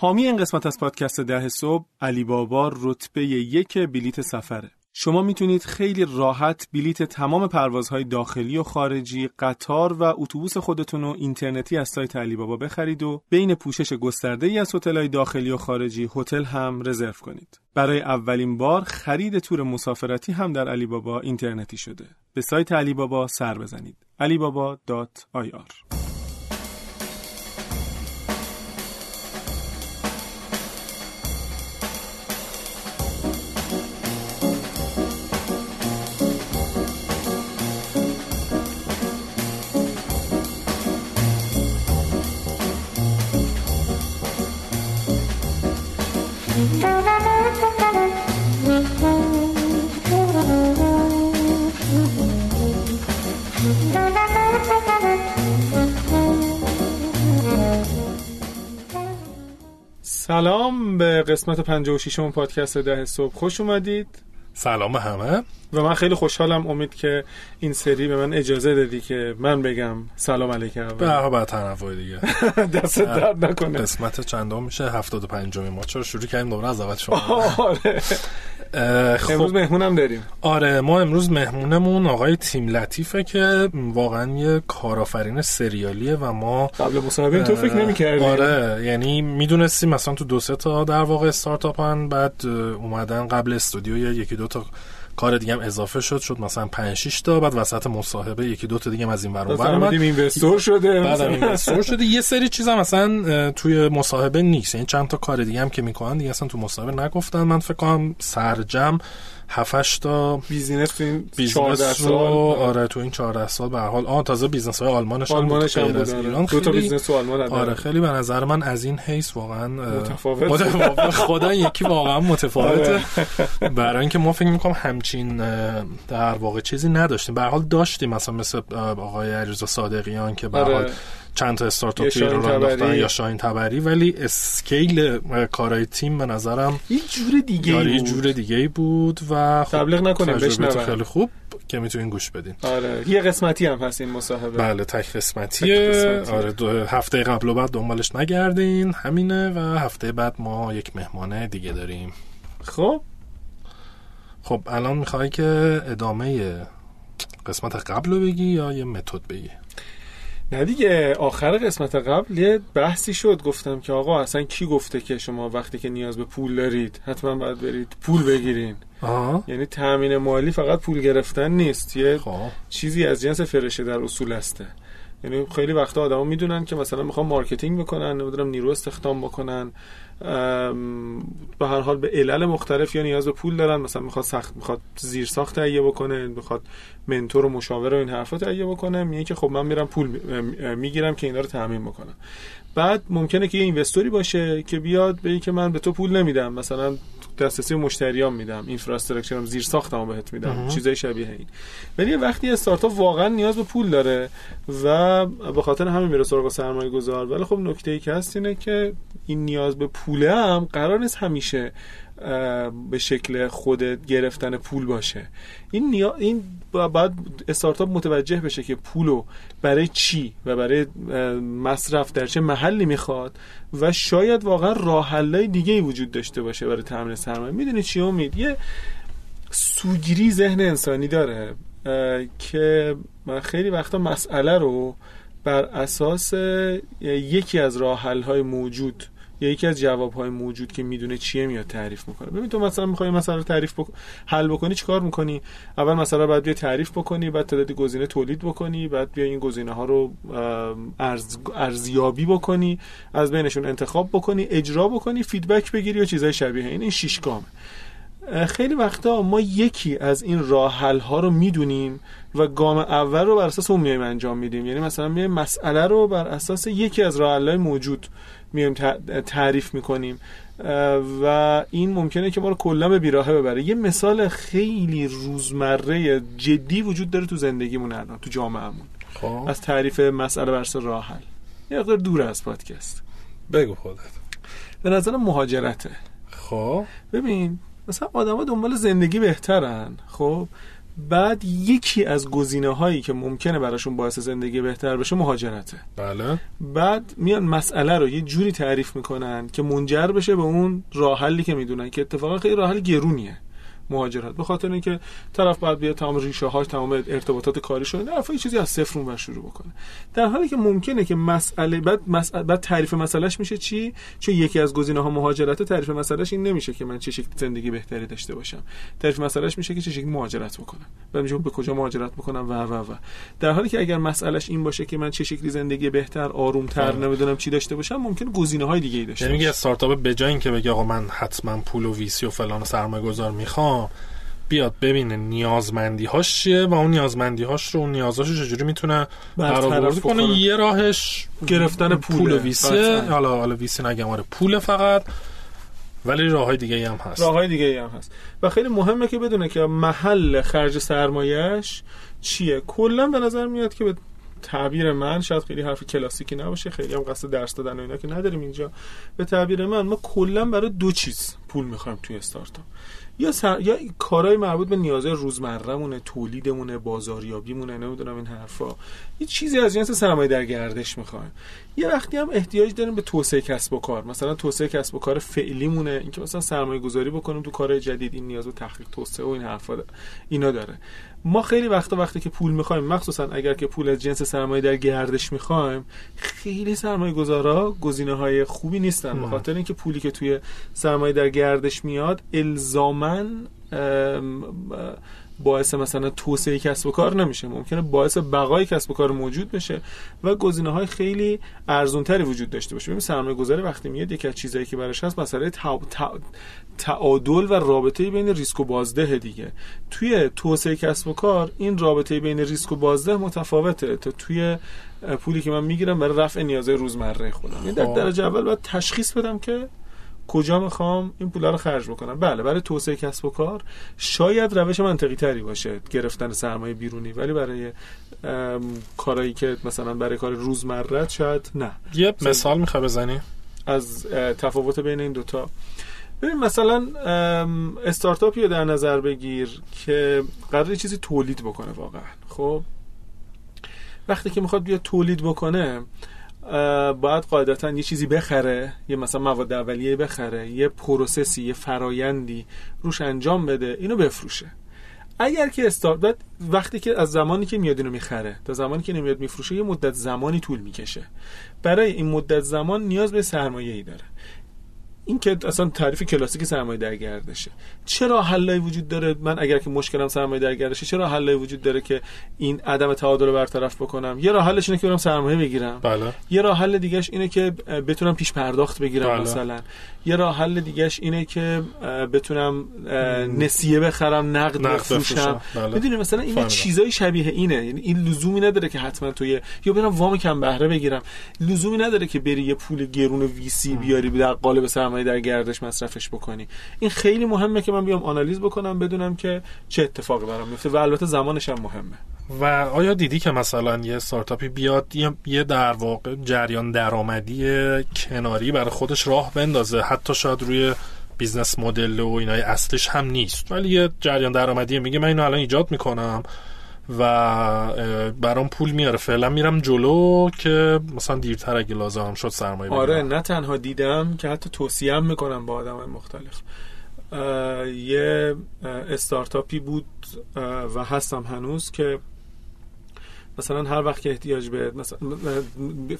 حامی این قسمت از پادکست ده صبح علی بابا رتبه یک بلیت سفره شما می‌تونید خیلی راحت بلیت تمام پروازهای داخلی و خارجی، قطار و اتوبوس خودتون رو اینترنتی از سایت علی بابا بخرید و بین پوشش گسترده ای از هتل‌های داخلی و خارجی هتل هم رزرو کنید. برای اولین بار خرید تور مسافرتی هم در علی بابا اینترنتی شده. به سایت علی بابا سر بزنید. alibaba.ir سلام به قسمت 56 م پادکست ده صبح. خوش اومدید. سلام همه. و من خیلی خوشحالم. امید که این سری به من اجازه دادی که من بگم سلام علیکم. به بعد تنفع دیگه. دست درد نکنه. قسمت چندم میشه؟ 75 ما. چرا شروع کردیم دوباره از اول شما؟ آره. خب امروز مهمونم داریم. آره ما امروز مهمونمون آقای تیم لطیفه که واقعا یه کارآفرین سریالیه و ما قبل مصاحبه تو فکر نمی‌کردیم آره یعنی می‌دونستیم مثلا تو دو سه تا در واقع استارتاپن بعد اومدن قبل استودیو یکی دو تا کار دیگه هم اضافه شد شد مثلا 5 6 تا بعد وسط مصاحبه یکی دو تا دیگه هم از این ور اون اومد. investor شده بعد investor شده. یه سری چیزا مثلا توی مصاحبه نیست. این یعنی چند تا کار دیگه هم که می‌کنن دیگه اصلا تو مصاحبه نگفتن. من فکر کنم سرجمع هفتش تا business تو این business سال. آره تو این 14 سال. به هر حال. آ تازه business های آلمانش هم بود, آره. ایران. دو تا business تو آلمان آره خیلی به نظر من از این حیث واقعا متفاوت. متفاوت. خدا یکی واقعا متفاوته. برای اینکه ما فکر می‌کنم همچین در واقع چیزی نداشتیم. به هر حال داشتیم مثلا مثل آقای علیرضا صادقیان که به هر حال چند تا استارتاپ رو انداختن یا شاین تبری ولی اسکیل کارهای تیم به نظرم یه جور دیگه بود یه جور دیگه بود و خب تبلیغ نکنیم بشنون خیلی خوب که می‌تونین گوش بدین. آره. یه قسمتی هم هست این مصاحبه. بله تک قسمتیه آره دو هفته قبل و بعد دنبالش نگردین. همینه و هفته بعد ما یک مهمانه دیگه داریم. خب. خب الان می‌خوای که ادامه قسمت قبل رو بگی یا یه متد بگی نه دیگه آخر قسمت قبل یه بحثی شد گفتم که آقا اصلا کی گفته که شما وقتی که نیاز به پول دارید حتما باید برید پول بگیرین آه. یعنی تامین مالی فقط پول گرفتن نیست یه خواه. چیزی از جنس فرشه در اصول هسته یعنی خیلی وقتا آدما می‌دونن که مثلا می‌خوان marketing بکنن نمی‌دونم نیرو استخدام بکنن به هر حال به علل مختلف یا نیاز به پول دارن. مثلا می‌خواد سخت می‌خواد زیر ساخت تهیه بکنه می‌خواد منتور و مشاور و این حرفا تهیه بکنه. میگه که خب من میرم پول می‌گیرم که اینا رو تامین بکنم. بعد ممکنه که یه اینوستوری باشه که بیاد بگه که من به تو پول نمیدم. مثلا دسترسی مشتریام میدم اینفراستراکچرم زیر ساختمو بهت میدم چیزای شبیه این. ولی وقتی استارتاپ واقعا نیاز به پول داره و به خاطر همین میره سراغ سرمایه گذار ولی خب نکته ای که هست اینه که این نیاز به پوله هم قرار نیست همیشه به شکل خود گرفتن پول باشه. این نیا... این باید استارتاپ متوجه بشه که پولو برای چی و برای مصرف در چه محلی می‌خواد و شاید واقعا راه دیگه وجود داشته باشه برای تامین سرمایه. می‌دونی چی امید؟ یه سوگیری ذهن انسانی داره که خیلی وقتا مسئله رو بر اساس یکی از راه های موجود یا یکی از جوابهای موجود که می‌دونه چیه میاد تعریف می‌کنه. ببین تو مثلا می‌خوای رو تعریف بکن... حل بکنی چیکار می‌کنی؟ اول مثلا بعد بیا تعریف بکنی بعد تعدادی گزینه تولید بکنی بعد بیا این گزینه ها رو ارز... ارزیابی بکنی از بینشون انتخاب بکنی اجرا بکنی فیدبک بگیری و چیزای شبیه این. این شش گامه. خیلی وقتا ما یکی از این راه حل ها رو می‌دونیم و گام اول رو بر اساس اون میایم انجام میدیم. یعنی مثلا میایم مسئله رو بر اساس یکی از راه های موجود میایم تعریف می‌کنیم. و این ممکنه که ما رو کلا به بیراهه ببره. یه مثال خیلی روزمره جدی وجود داره تو زندگیمون الان تو جامعهمون. خب. از تعریف مسئله بر اساس راه حل. یه مقدار دور از پادکست. بگو خودت. به نظر مهاجرته. خب. ببین مثلا آدما دنبال زندگی بهترن. خب بعد یکی از گزینه هایی که ممکنه براشون باعث زندگی بهتر بشه مهاجرته. بله. بعد میان مسئله رو یه جوری تعریف می‌کنن که منجر بشه به اون راه حلی که می‌دونن که اتفاقا خیلی راه حل گرونیه. مهاجرت. به خاطر اینکه طرف باید بیاد تمام ریشه هاش تمام ارتباطات کاریش رو یه چیزی از صفر اون شروع بکنه. در حالی که ممکنه که مسئله بعد مسئله بعد تعریف مسئلهش میشه چی؟ چون یکی از گزینه ها مهاجرت تعریف مسئلهش این نمیشه که من چه شکل زندگی بهتری داشته باشم. تعریف مسئلهش میشه که چه شکلی مهاجرت بکنم. بعد میشه به کجا مهاجرت بکنم و و و. در حالی که اگر مسئلهش این باشه که من چه شکلی زندگی بهتر آرومتر بله. نمی‌دونم چی داشته باشم ممکن گزینه های دیگه ای داشته یعنی استارتاپ به جای اینکه بگه آقا من حتما پول و ویسی و فلان سرمایه گذار بیاد ببینه نیازمندی هاش چیه و اون نیازمندی هاش رو اون نیازاشو چجوری می‌تونه برآورده کنه. یه راهش گرفتن پول, پول. و ویسیه حالا حالا ویسی نگم. آره پول فقط ولی راه های دیگه هم هست. راه های دیگه هم هست. و خیلی مهمه که بدونه که محل خرج سرمایهش چیه. کلا به نظر میاد که به تعبیر من شاید خیلی حرف کلاسیکی نباشه خیلی هم قصد درس دادن و اینا که نداریم اینجا. به تعبیر من ما کلا برای دو چیز پول می‌خوایم توی استارتاپ. یا سر... یا کارهای مربوط به نیازهای روزمرهمونه تولیدمونه بازاریابیمونه نمی‌دونم این حرفا. یه چیزی از جنس سرمایه در گردش می‌خوایم. یه وقتی هم احتیاج داریم به توسعه کسب و کار. مثلا توسعه کسب و کار فعلیمونه. اینکه مثلا سرمایه گذاری بکنیم تو کار جدید این نیاز به تحقیق توسعه و این حرفا اینا داره. ما خیلی وقتا وقتی که پول می‌خوایم مخصوصا اگر که پول از جنس سرمایه در گردش می‌خوایم خیلی سرمایه گذارا گزینه های خوبی نیستن. به خاطر اینکه پولی که توی سرمایه در گردش میاد الزامن باعث مثلا توسعه کسب و کار نمیشه. ممکنه باعث بقای کسب و کار موجود بشه و گزینه های خیلی ارزون وجود داشته باشه. ببین سرمایه گذاری وقتی میاد یکی از چیزایی که براش هست مسئله تعادل و رابطه بین ریسک و بازده دیگه. توی توسعه کسب و کار این رابطه بین ریسک و بازده متفاوته تا توی پولی که من می‌گیرم برای رفع نیازهای روزمره خودم. یعنی در خب. درجه اول باید تشخیص بدم که کجا می‌خوام این پولا رو خرج بکنم. بله برای توسعه کسب و کار شاید روش منطقی تری باشه گرفتن سرمایه بیرونی ولی برای کارایی که مثلا برای کار روزمره شاید نه. یه مثال می‌خوای بزنی؟ از تفاوت بین این دوتا. ببین مثلا استارتاپی رو در نظر بگیر که قرار چیزی تولید بکنه واقعا. خب؟ وقتی که می‌خواد بیا تولید بکنه باید قاعدتا یه چیزی بخره یه مثلا مواد اولیه بخره یه پروسسی یه فرایندی روش انجام بده اینو بفروشه. اگر که استارت وقتی که از زمانی که میاد اینو می‌خره تا زمانی که نمیاد میفروشه یه مدت زمانی طول می‌کشه. برای این مدت زمان نیاز به سرمایه ای داره. این که اصلا تعریف کلاسیک سرمایه در گردشه چرا حلایی وجود داره؟ من اگر که مشکلم سرمایه در گردشه چرا حلایی وجود داره که این عدم تعادل رو برطرف بکنم؟ یه راه حلش اینه که برم سرمایه بگیرم. بله. یه راه حل دیگهش اینه که بتونم پیش پرداخت بگیرم بله. مثلا. یه راه حل دیگهش اینه که بتونم نسیه بخرم نقد, بفروشم. بله. می‌دونی مثلا این چیزای شبیه اینه. یعنی این لزومی نداره که حتما توی یا برم وام کم بهره بگیرم. لزومی نداره که بری یه پول گرون وی سی بیاری در قالب سرمایه در گردش مصرفش بکنی. این خیلی مهمه که من بیام آنالیز بکنم بدونم که چه اتفاقی برام میفته و البته زمانش هم مهمه. و آیا دیدی که مثلا یه استارتاپی بیاد یه در واقع جریان درآمدی کناری برای خودش راه بندازه؟ حتی شاید روی business model و اینای اصلش هم نیست. ولی یه جریان درآمدی میگه من اینو الان ایجاد می‌کنم. و برام پول میاره. فعلا میرم جلو که مثلا دیرتر اگه لازم شد سرمایه آره نه تنها دیدم که حتی توصیه هم می‌کنم با آدم مختلف. یه استارتاپی بود و هستم هنوز که مثلا هر وقت که احتیاج به مثلا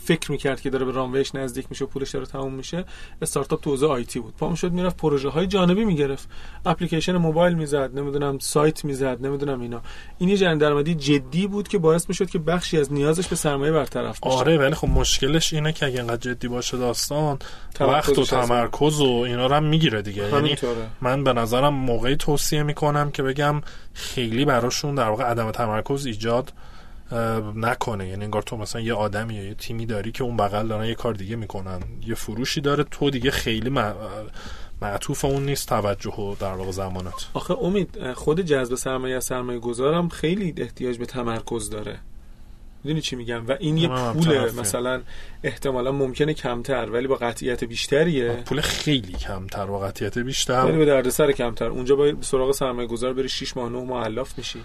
فکر می‌کرد که داره به رامویش نزدیک میشه و پولش داره تموم میشه استارتاپ تو حوزه آیتی بود. پام شد می‌رفت پروژه های جانبی می‌گرفت. اپلیکیشن موبایل می‌زد نمی‌دونم سایت می‌زد نمی‌دونم اینا. این یه درآمدی جدی بود که باعث می‌شد که بخشی از نیازش به سرمایه برطرف بشه. آره ولی خب مشکلش اینه که اگه اینقدر جدی باشه داستان وقت و تمرکز و اینا رو هم می‌گیره دیگه. یعنی من به نظرم موقعی توصیه می‌کنم که بگم خیلی براشون در واقع عدم تمرکز ایجاد نکنه. یعنی انگار تو مثلا یه آدمی یا یه تیمی داری که اون بغل دارن یه کار دیگه می‌کنن. یه فروشی داره تو دیگه خیلی معطوف اون نیست توجه و در واقع زمانت آخه امید خود جذب سرمایه سرمایه گذارم خیلی احتیاج به تمرکز داره. می‌دونی چی میگم؟ و این یه پول مثلا احتمالا ممکنه کمتر ولی با قطعیت بیشتریه. پول خیلی کمتر با قطعیت بیشتر. ولی به دردسر کمتر. اونجا با سراغ سرمایه گذار بری 6 ماه 9 ماه الاف میشی.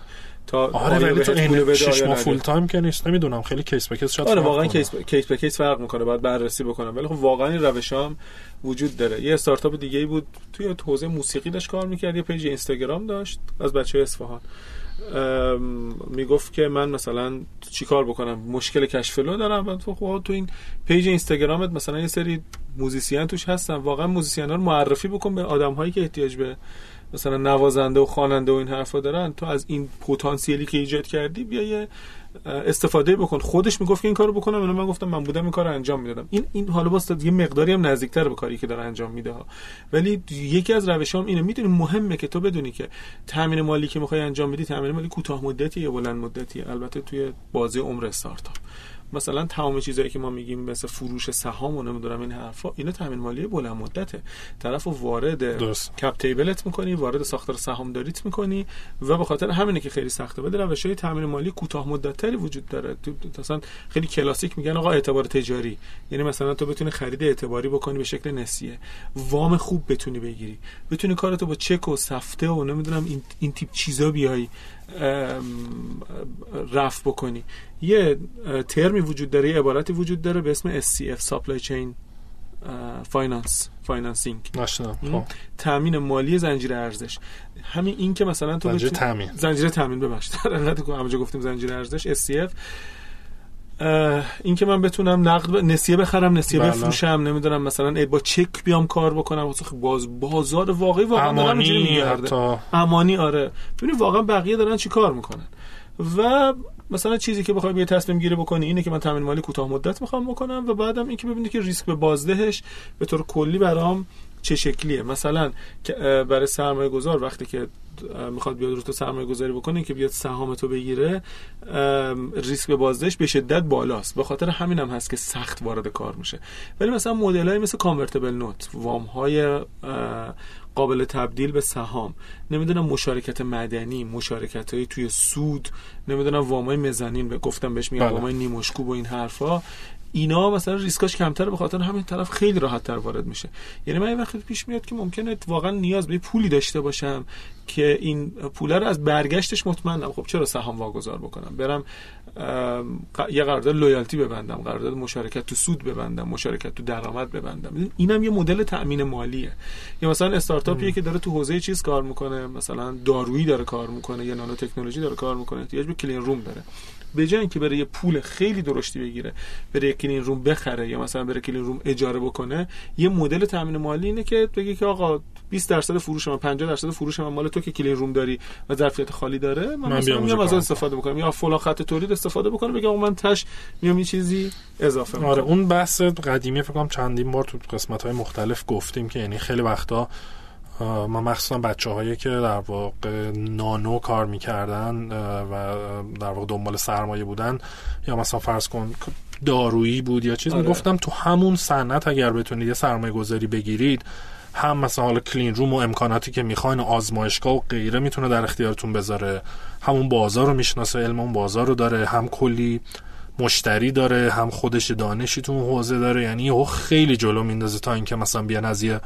تا آره ولی تو این 6 ماه full time که نیست. نمی‌دونم خیلی case به case شاید آره واقعا case case به case فرق می‌کنه باید بررسی بکنم. ولی خب واقعا این روشام وجود داره. یه استارتاپ دیگه ای بود توی حوزه موسیقی داشت کار می‌کرد یه page اینستاگرام داشت از بچه اصفهان. می‌گفت که من مثلا چیکار بکنم؟ مشکل cash flow دارم تو خب تو این page اینستاگرامت مثلا یه سری musician توش هستن. واقعا musician ها رو معرفی بکن به آدم هایی که احتیاج به مثلا نوازنده و خواننده و این حرفا دارن. تو از این پتانسیلی که ایجاد کردی بیا یه استفاده بکن. خودش می‌گفت که این کارو بکنم من من گفتم من بودم این کارو انجام می‌دادم. این این حالا باز یه مقداری هم نزدیکتر به کاری که داره انجام میده ها. ولی یکی از روشام اینه می‌دونی مهمه که تو بدونی که تامین مالی که می‌خوای انجام بدی تامین مالی کوتاه مدتی یا بلند مدتی البته توی بازی عمر استارتاپ. مثلا تمام چیزایی که ما میگیم مثل فروش سهام و نمی‌دونم این حرفا اینا تامین مالی بلند مدته. طرفو وارد کپ تیبلت می‌کنی وارد ساختار سهامداریت می‌کنی و به خاطر همینه که خیلی سخته. ولی روش های تامین مالی کوتاه مدت تری وجود داره. مثلا خیلی کلاسیک میگن آقا اعتبار تجاری. یعنی مثلا تو بتونی خرید اعتباری بکنی به شکل نسیه. وام خوب بتونی بگیری. بتونی کارتو با چک و سفته و نمی‌دونم این, این تیپ چیزا بیای. رفت بکنی. یه ترمی وجود داره یه عبارتی وجود داره به اسم SCF Supply Chain finance financing تامین مالی زنجیره ارزش. همین این که مثلا تو زنجیره تامین زنجیره تامین ببخشید. همونجا گفتیم زنجیره ارزش SCF این که من بتونم نقد نسیه بخرم نسیه بله. بفروشم نمی‌دونم مثلا با چک بیام کار بکنم واسه باز بازار واقعی واقعا امانی امانی آره. ببینید واقعا بقیه دارن چی کار می‌کنن. و مثلا چیزی که بخوای یه تصمیم گیری بکنی اینه که من تامین مالی کوتاه مدت می‌خوام بکنم و بعدم اینکه ببینید که ریسک به بازدهش به طور کلی برام چه شکلیه؟ مثلا برای سرمایه گذار وقتی که می‌خواد بیاد رو تو سرمایه گذاری بکنه که بیاد سهام تو بگیره ریسک به بازدهش به شدت بالاست. به خاطر همین هم هست که سخت وارد کار میشه. ولی مثلا مدل های مثل کانورتبل نوت وام های قابل تبدیل به سهام نمی‌دونم مشارکت مدنی مشارکت های توی سود نمی‌دونم وام های مزنین به گفتم بهش میگم بله. وام های نیمشکوب و این حرفا. اینا مثلا ریسکاش کمتر به خاطر همین طرف خیلی راحت تر وارد میشه. یعنی من وقتی پیش میاد که ممکنه واقعا نیاز به پولی داشته باشم که این پول رو از برگشتش مطمئنم. خب چرا سهام واگذار بکنم؟ برم یه قرارداد لویالتی ببندم قرارداد مشارکت تو سود ببندم مشارکت تو درآمد ببندم. اینم یه مدل تأمین مالیه. یا مثلا استارتاپیه که داره تو حوزه چیز کار می‌کنه مثلا دارویی داره کار می‌کنه یا نانو تکنولوژی داره کار می‌کنه احتیاج به کلین روم داره. به جای اینکه بره یه پول خیلی درشتی بگیره بره کلین روم بخره یا مثلا بره کلین روم اجاره بکنه یه مدل تامین مالی اینه که بگه که آقا 20 درصد فروش من 50 درصد فروش من مال تو که کلین روم داری و ظرفیت خالی داره من, من میام از استفاده می‌کنم. یا فلان خط تولید استفاده بکنم بگم من تش میام یه چیزی اضافه آره اون بحث قدیمی فکر کنم چندین بار تو قسمت های مختلف گفتیم که یعنی خیلی وقتا ما مخصوصا بچه هایی که در واقع نانو کار می‌کردن و در واقع دنبال سرمایه بودن یا مثلا فرض کن دارویی بود یا چیز آره. می‌گفتم تو همون صنعت اگر بتونید یه سرمایه گذاری بگیرید هم مثلا حالا کلین روم و امکاناتی که می‌خواین آزمایشگاه و غیره می‌تونه در اختیارتون بذاره همون بازار رو می‌شناسه علم اون بازار رو داره هم کلی مشتری داره هم خودش دانشی تو حوزه داره یعنی خیلی جلو میندازه تا اینکه مثلا بیان از یه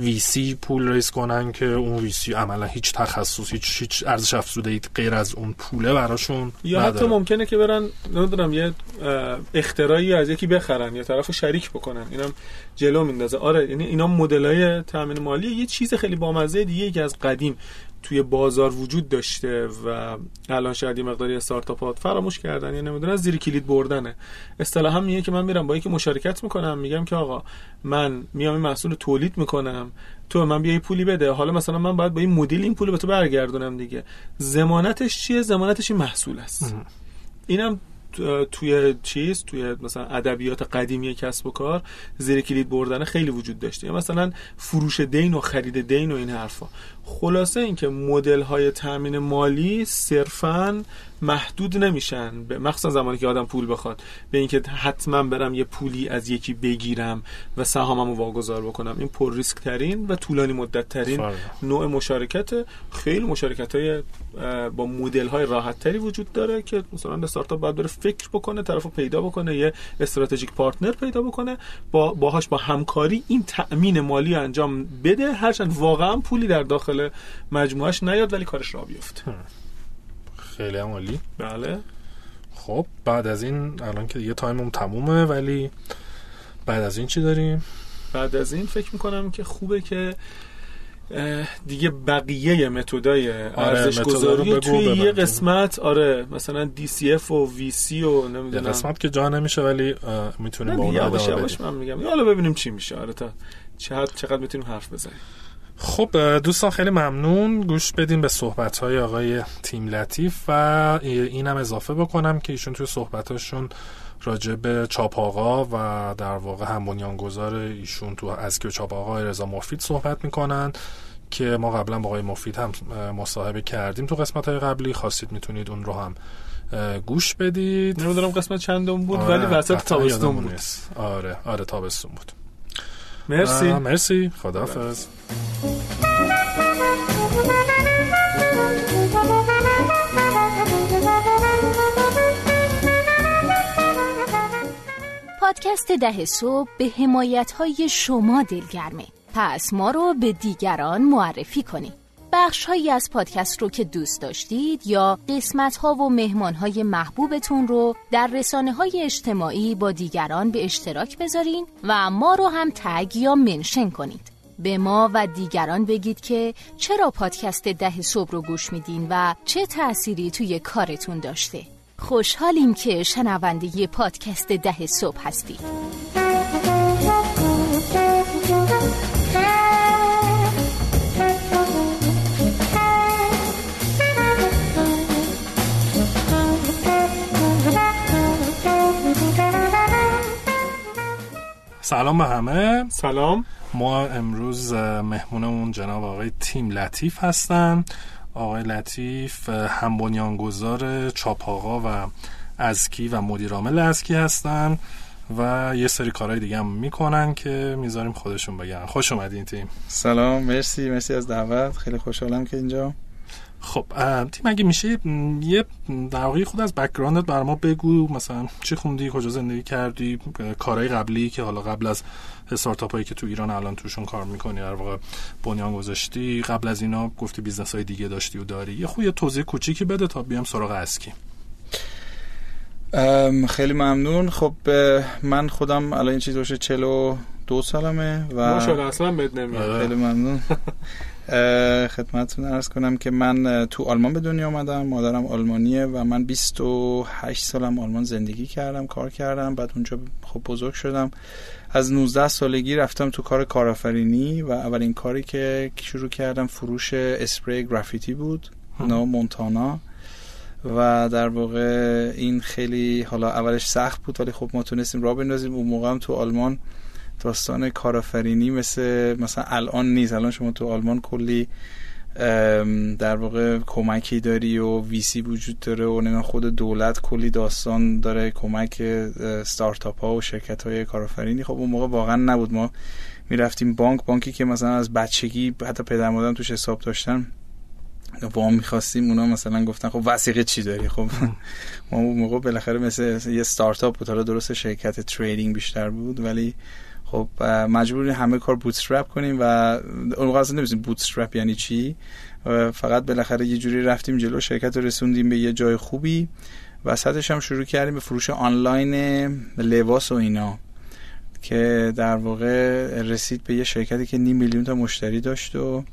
ویسی پول ریس کنن که اون ویسی عملا هیچ تخصص هیچ هیچ ارزش افزوده غیر از اون پوله براشون یا حتی ممکنه که برن نمی‌دونم یه اختراعی از یکی بخرن یا طرف شریک بکنن. اینم جلو میندازه. آره یعنی اینا مدلای تامین مالی یه چیز خیلی بامزه دیگه که از قدیم توی بازار وجود داشته و الان شاید یه مقداری استارتاپات فراموش کردن یا نمی‌دونن زیر کلید بردنه. اصطلاحا میگه که من میرم با یکی مشارکت می‌کنم میگم که آقا من میام این محصول تولید می‌کنم تو من بیای پولی بده. حالا مثلا من باید با این مدل این پول به تو برگردونم دیگه. زمانتش چیه؟ زمانتش این محصول است. اینم توی چیز توی مثلا ادبیات قدیمی کسب و کار زیر کلید بردن خیلی وجود داشته. یا مثلا فروش دین و خرید دین و این حرفا. خلاصه اینکه مدل های تامین مالی صرفا محدود نمیشن. به مخصوصا زمانی که آدم پول بخواد. به اینکه حتما برم یه پولی از یکی بگیرم و سهاممو واگذار بکنم. این پر ریسک ترین و طولانی مدت ترین نوع مشارکت خیلی مشارکت های با مدل های راحت تری وجود داره که مثلا استارتاپ باید بره فکر بکنه طرفو پیدا بکنه یه strategic partner پیدا بکنه با باهاش با همکاری این تأمین مالی انجام بده. هرچند واقعا پولی در داخل مجموعش نیاد ولی کارش راه بیفته. خیلی عالی. بله. خب بعد از این الان که یه time م تمومه ولی بعد از این چی داریم؟ بعد از این فکر می‌کنم که خوبه که دیگه بقیه متدای آره ارزش گذاری توی یه قسمت آره مثلا DCF و VC و نمی‌دونم. قسمت که جا نمیشه ولی می‌تونیم با اون من میگم. حالا ببینیم چی میشه. آره تا چقدر چقدر می‌تونیم حرف بزنیم. خب دوستان خیلی ممنون. گوش بدیم به صحبت های آقای تیم لطیف و اینم اضافه بکنم که ایشون توی صحبتاشون راجع به چاپ آقا و در واقع هم بنیانگذار ایشون تو از که چاپ آقا رضا مفید صحبت می‌کنن که ما قبلا با آقای مفید هم مصاحبه کردیم تو قسمت های قبلی. خواستید می‌تونید اون رو هم گوش بدید. نمی‌دونم قسمت چندم بود آره ولی وسط تابستون بود. آره آره تابستون بود. مرسی. مرسی. خداحافظ. پادکست ده صبح به حمایت های شما دلگرمه. پس ما رو به دیگران معرفی کنید. بخش هایی از پادکست رو که دوست داشتید یا قسمت ها و مهمان های محبوبتون رو در رسانه های اجتماعی با دیگران به اشتراک بذارین و ما رو هم تگ یا منشن کنید. به ما و دیگران بگید که چرا پادکست ده صبح رو گوش میدین و چه تأثیری توی کارتون داشته. خوشحالیم که شنونده پادکست ده صبح هستید. سلام به همه. سلام. ما امروز مهمونمون جناب آقای تیم لطیف هستن. آقای لطیف هم بنیانگذار چاپاقا و ازکی و مدیرعامل ازکی هستن و یه سری کارهای دیگه هم می‌کنن که می‌ذاریم خودشون بگن. خوش اومدین تیم. سلام مرسی مرسی از دعوت. خیلی خوشحالم که اینجا. خب تیم اگه میشه یه در واقع خود از بکگراندت بر ما بگو. مثلا چی خوندی؟ کجا زندگی کردی؟ کارهای قبلی که حالا قبل از استارتاپ هایی که تو ایران الان توشون کار می‌کنی در واقع بنیان گذاشتی قبل از اینا گفتی business های دیگه داشتی و داری. یه خوب یه توضیح کوچیکی بده تا بیام سراغ ازکی. خیلی ممنون. خب من خودم الان این چیز باشه چهل و دو سالمه و ماشاءالله اصلا بد نمیاد. خیلی ممنون. خدمتتون عرض کنم که من تو آلمان به دنیا آمدم مادرم آلمانیه و من 28 سالم آلمان زندگی کردم کار کردم بعد اونجا خب بزرگ شدم. از 19 سالگی رفتم تو کار کارآفرینی و اولین کاری که شروع کردم فروش اسپری گرافیتی بود نام مونتانا. و در واقع این خیلی حالا اولش سخت بود ولی خب ما تونستیم را بندازیم. اون موقع هم تو آلمان داستان کارآفرینی مثل مثلا الان نیست. الان شما تو آلمان کلی در واقع کمکی داری و ویسی وجود داره و خود دولت کلی داستان داره کمک استارتاپ ها و شرکت های کارآفرینی. خب اون موقع واقعا نبود. ما می‌رفتیم بانک. بانکی که مثلا از بچگی حتی پدر مادرم توش حساب داشتن. وام می‌خواستیم اونا مثلا گفتن خب وثیقه چی داری؟ خب ما اون موقع بالاخره مثل یه استارتاپ بود. حالا درست شرکت trading بیشتر بود ولی خب مجبوریم همه کار bootstrap کنیم و اون موقع اصلا نمی‌دونیم bootstrap یعنی چی؟ فقط بالاخره یه جوری رفتیم جلو شرکت رو رسوندیم به یه جای خوبی وسطش هم شروع کردیم به فروش آنلاین لباس و اینا که در واقع رسید به یه شرکتی که نیم میلیون تا مشتری داشت و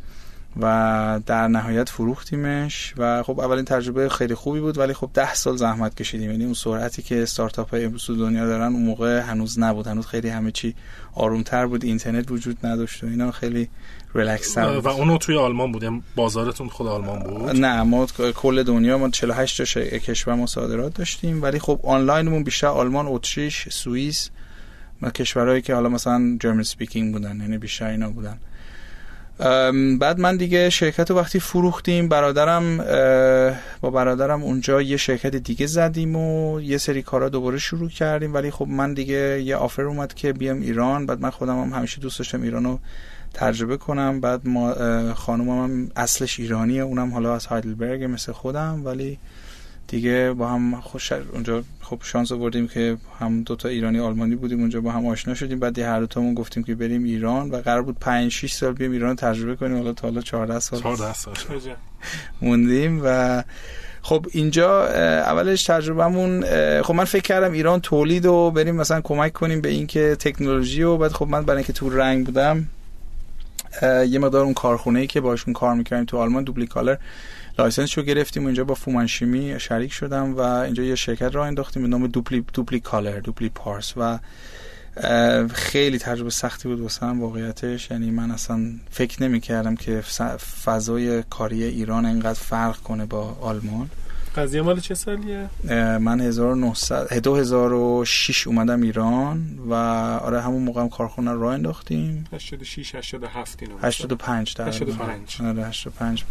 و در نهایت فروختیمش و خب اولین تجربه خیلی خوبی بود ولی خب ده سال زحمت کشیدیم. یعنی اون سرعتی که استارتاپ های امروز دنیا دارن اون موقع هنوز نبود. هنوز خیلی همه چی آرومتر بود. اینترنت وجود نداشت و اینا. خیلی ریلکس بود و اونو توی آلمان بود. یعنی بازارتون خود آلمان بود؟ نه ما کل دنیا ما 48 تا کشور ما صادرات داشتیم. ولی خب آنلاینمون بیشتر آلمان اتریش سوئیس و کشورهایی که حالا مثلا German speaking بودن. یعنی بیشتر اینا بودن. بعد من دیگه شرکت رو وقتی فروختیم برادرم با برادرم اونجا یه شرکت دیگه زدیم و یه سری کارا دوباره شروع کردیم. ولی خب من دیگه یه offer اومد که بیام ایران. بعد من خودم هم همیشه دوست داشتم ایران رو تجربه کنم. بعد ما خانومم هم اصلش ایرانیه اونم حالا از هایدلبرگ مثل خودم. ولی دیگه با هم خوش اونجا خب شانس آوردیم که هم دوتا ایرانی آلمانی بودیم اونجا با هم آشنا شدیم. بعد هر دو تامون گفتیم که بریم ایران و قرار بود 5 6 سال بیام ایران تجربه کنیم. حالا تا حالا 14 سال 14 سال. موندیم و خب اینجا اولش تجربهمون خب من فکر کردم ایران تولید و بریم مثلا کمک کنیم به اینکه تکنولوژی و بعد خب من برای اینکه تو رنگ بودم یه مقدار اون کارخونه ای که باشون کار می‌کردیم تو آلمان Dupli-Color license رو گرفتیم و اینجا با فومن شیمی شریک شدم و اینجا یه شرکت راه انداختیم به نام Dupli Dupli-Color دوپلی پارس و خیلی تجربه سختی بود واسه واقعیتش. یعنی من اصلا فکر نمی کردم که فضای کاری ایران انقدر فرق کنه با آلمان. قضیه مال چه سالیه؟ من 1900 2006 اومدم ایران و آره همون موقع هم کارخونه رو انداختیم. 86 87 اینو 85 در 85 آره 85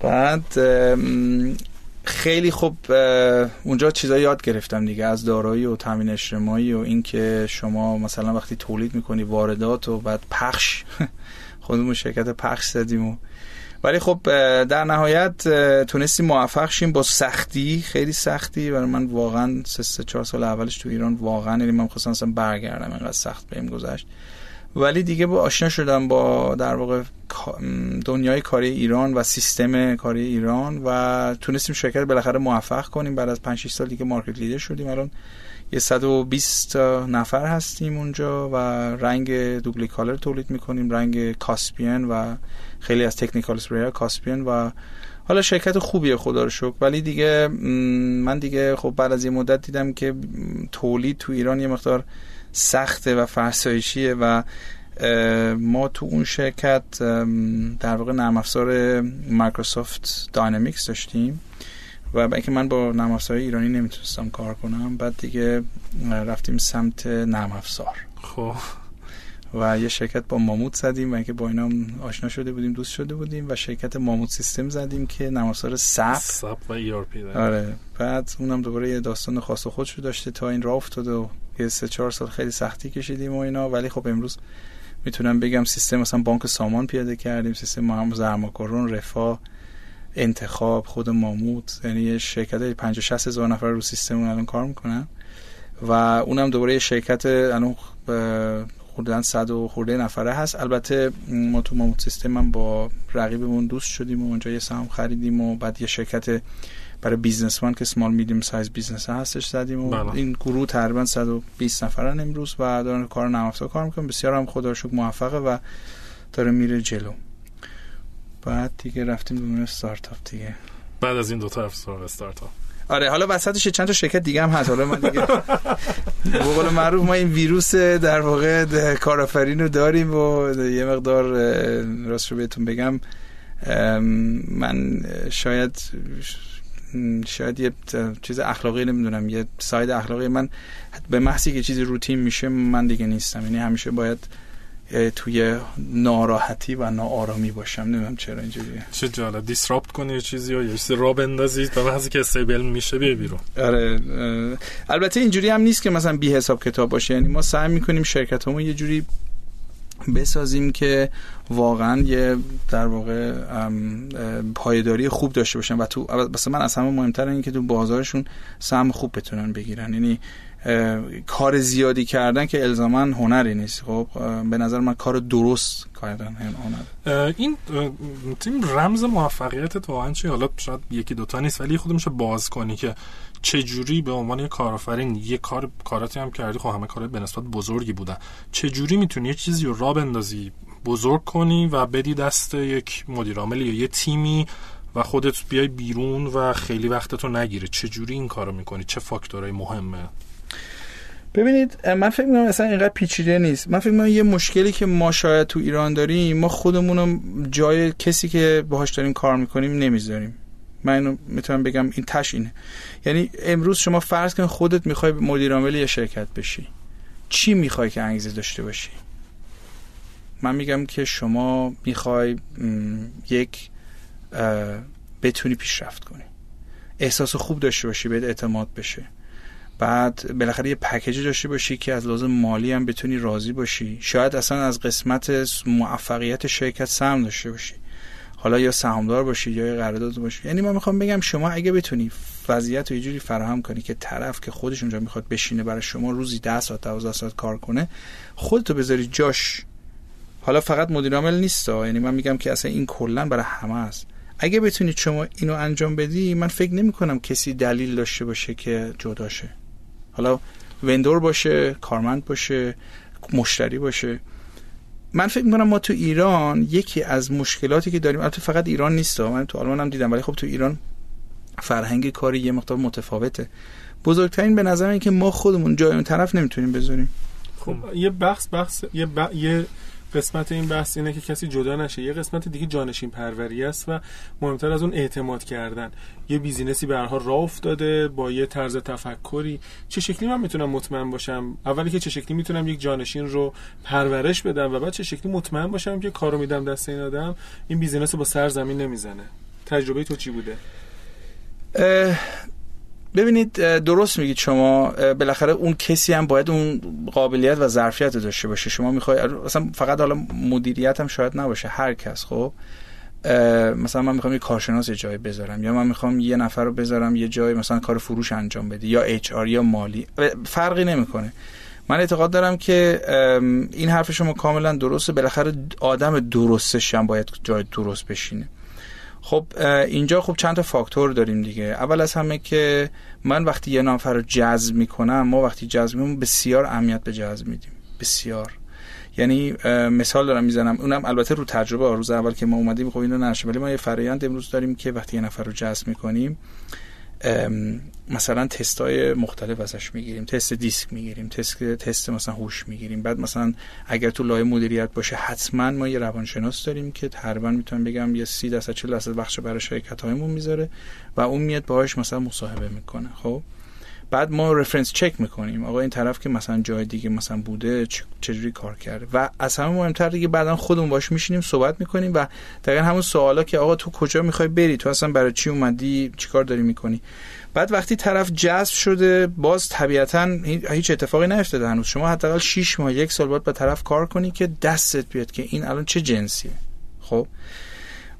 بعد خیلی خوب اونجا چیزا یاد گرفتم دیگه از دارایی و تامین اجتماعی و اینکه شما مثلا وقتی تولید می‌کنی واردات و بعد پخش خودمون شرکت پخش زدیم و ولی خب در نهایت تونستیم موفق شیم با سختی خیلی سختی. برای من واقعا سه سه چهار سال اولش تو ایران واقعا یعنی من خواستم اصلا برگردم اینقدر سخت بهم گذشت. ولی دیگه با آشنا شدم با در واقع دنیای کاری ایران و سیستم کاری ایران و تونستیم شرکت بالاخره موفق کنیم. بعد از 5 6 سال دیگه market leader شدیم. الان یه 120 نفر هستیم اونجا و رنگ Dupli-Color تولید می‌کنیم. رنگ کاسپین و خیلی از technical spray کاسپین و حالا شرکت خوبیه خدا رو شکر. ولی دیگه من دیگه خب بعد از یه مدت دیدم که تولید تو ایران یه مقدار سخته و فرسایشیه و ما تو اون شرکت در واقع نرم افزار Microsoft Dynamics داشتیم و با اینکه من با نرم افزار ایرانی نمی‌تونستم کار کنم بعد دیگه رفتیم سمت نرم افزار. خب. و یه شرکت با ماموت زدیم و اینکه با اینا آشنا شده بودیم دوست شده بودیم و شرکت ماموت سیستم زدیم که نماسار SAP SAP و ERP آره. بعد اونم دوباره یه داستان خاص خودش رو داشته تا این راه افتاد و یه سه چهار سال خیلی سختی کشیدیم و اینا. ولی خب امروز می‌تونم بگم سیستم مثلا بانک سامان پیاده کردیم. سیستم ما هم زرماکارون رفاه انتخاب خود ماموت. یعنی یه شرکت 50 60 هزار نفر رو سیستم الان کار می‌کنن. و اونم دوباره شرکت الان خودن صد و خورده نفره هست. البته ما تو ماموت سیستم هم با رقیبمون دوست شدیم و اونجا یه سهم خریدیم و بعد یه شرکت برای Business One که small medium size business هستش زدیم و بله. این گروه تقریبا 120 نفرن امروز و دارن کار نرم کار می‌کنن. بسیار هم خدا موفقه و داره میره جلو. بعد دیگه رفتیم به استارتاپ دیگه. بعد از این دو تا استارتاپ آره حالا وسطش چند تا شرکت دیگه هم هست. حالا من دیگه به قول معروف ما این ویروس در واقع کارآفرین رو داریم و یه مقدار راست رو بهتون بگم من شاید شاید یه چیز اخلاقی نمی‌دونم یه ساید اخلاقی. من به محضی که چیزی روتین میشه من دیگه نیستم. یعنی همیشه باید توی ناراحتی و ناآرامی باشم. نمی‌دونم چرا اینجوریه. چه جالب. دیسراپت کنی یه چیزی یا یه چیزی را بندازی تا وقتی که استیبل میشه بیه بیرون. آره البته اینجوری هم نیست که مثلا بی حساب کتاب باشه. یعنی ما سعی می‌کنیم شرکت همون یه جوری بسازیم که واقعا یه در واقع پایداری خوب داشته باشن و تو مثلا من از همه مهمتر اینه که تو بازارشون سهم خوب بتونن بگیرن. یعنی کار زیادی کردن که الزاما هنری نیست. خب به نظر من کار درست کردن هنر. این تیم رمز موفقیت واقعا چی حالا شاید یکی دوتا نیست ولی خود میشه باز کنی که چه جوری به عنوان یه کارآفرین یه کار کاراتی هم کردی خب همه کارات به نسبت بزرگی بودن. جوری می‌تونی یه چیزی رو را بندازی بزرگ کنی و بدی دست یک مدیر عامل یا یه تیمی و خودت بیای بیرون و خیلی وقتتو نگیره جوری این کارو می‌کنی؟ چه فاکتورهای مهمه؟ ببینید من فکر می‌کنم اصلا اینقدر پیچیده نیست. من فکر می‌کنم یه مشکلی که ما شاید تو ایران داریم ما خودمون جای کسی که باهاش داریم کار می‌کنیم نمی‌ذاریم. من اینو می‌تونم بگم این تش اینه. یعنی امروز شما فرض کن خودت می‌خوای مدیر عامل یه شرکت بشی. چی می‌خوای که انگیزه داشته باشی؟ من میگم که شما می‌خوای یک بتونی پیشرفت کنی. احساس خوب داشته باشی بهت اعتماد بشه. بعد بالاخره یه پکیجی داشته باشی که از لازم مالی هم بتونی راضی باشی. شاید اصلا از قسمت موفقیت شرکت سهم داشته باشی. حالا یا سهامدار باشی یا قرارداد باشی. یعنی من می‌خوام بگم شما اگه بتونی وضعیت رو یه جوری فراهم کنی که طرف که خودش اونجا می‌خواد بشینه برای شما روزی 10 ساعت 12 ساعت کار کنه خودتو بذاری جاش. حالا فقط مدیر عامل نیست یعنی من میگم که اصلا این کلا برای همه است. اگه بتونید شما اینو انجام بدی من فکر نمی کنم کسی دلیل داشته باشه که جداشه حالا وندور باشه کارمند باشه مشتری باشه. من فکر می‌کنم ما تو ایران یکی از مشکلاتی که داریم البته فقط ایران نیست من تو آلمان هم دیدم ولی خب تو ایران فرهنگ کاری یه مقدار متفاوته. بزرگترین به نظر این که ما خودمون جای اون طرف نمی‌تونیم بذاریم خب یه بحث بحث یه, یه قسمت این بحث اینه که کسی جدا نشه. یه قسمت دیگه جانشین پروری است و مهمتر از اون اعتماد کردن. یه بیزینسی به راه افتاده با یه طرز تفکری. چه شکلی من می‌تونم مطمئن باشم؟ اولی که چه شکلی می‌تونم یک جانشین رو پرورش بدم و بعد چه شکلی مطمئن باشم که کارو میدم دست این آدم؟ این بیزینس رو با سر زمین نمی‌زنه. تجربه تو چی بوده؟ ببینید درست میگید شما بالاخره اون کسی هم باید اون قابلیت و ظرفیت داشته باشه. شما می‌خوای اصلا فقط حالا مدیریت هم شاید نباشه هر کس خب؟ مثلا من می‌خوام یه کارشناس یه جای بذارم یا من می‌خوام یه نفر رو بذارم یه جای مثلا کار فروش انجام بده یا اچ یا مالی. فرقی نمی‌کنه. من اعتقاد دارم که این حرف شما کاملا درسته. بالاخره آدم درستش هم باید جای درست بشینه. خب اینجا خب چند تا فاکتور داریم دیگه. اول از همه که من وقتی یه نفر رو جذب می‌کنم ما وقتی جذب می‌کنم بسیار اهمیت به جذب میدیم. بسیار. یعنی مثال دارم می‌زنم. اونم البته رو تجربه روز اول که ما اومدیم خب اینو نشه ولی ما یه فرآیند امروز داریم که وقتی یه نفر رو جذب می‌کنیم مثلا تست های مختلف ازش می‌گیریم. تست دیسک می‌گیریم. تست تست مثلا هوش می‌گیریم. بعد مثلا اگر تو لایه مدیریت باشه حتما ما یه روانشناس داریم که تقریبا می‌تونم بگم یه 30 درصد 40 درصد بخش برای شرکت هایمون می‌ذاره و اون میاد باهاش مثلا مصاحبه می‌کنه. خب؟ بعد ما رفرنس چک می‌کنیم. آقا این طرف که مثلا جای دیگه مثلا بوده چجوری کار کرده؟ و از همه مهمتر دیگه بعدا خودمون باش میشینیم صحبت می‌کنیم و دقیقا همون سوالا که آقا تو کجا می‌خوای بری؟ تو اصلا برای چی اومدی؟ چیکار داری می‌کنی؟ بعد وقتی طرف جذب شده باز طبیعتا هیچ اتفاقی نیفتاده هنوز. شما حداقل 6 ماه یک سال باید با طرف کار کنی که دستت بیاد که این الان چه جنسیه. خب؟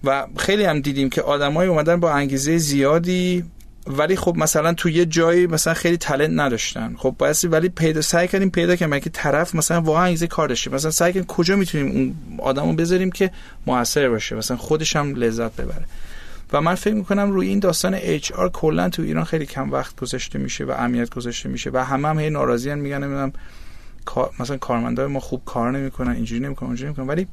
و خیلی هم دیدیم که آدمای اومدن با انگیزه زیادی ولی خب مثلا تو یه جایی مثلا خیلی تلنت نداشتن. خب باید ولی پیدا سعی کردیم پیدا کنیم. که طرف مثلا واقعا انگیزه کار داشته مثلا سعی کنیم کجا می‌تونیم اون آدمو بذاریم که موثر باشه؟ مثلا خودش هم لذت ببره. و من فکر می‌کنم روی این داستان آر کلا تو ایران خیلی کم وقت گذاشته میشه و اهمیت گذاشته میشه. و همه هم هی ناراضی میگن نمی‌دونم مثلا کارمندای ما خوب کار نمی‌کنن اینجوری نمی‌کنن اونجوری نمی‌کنن. ولی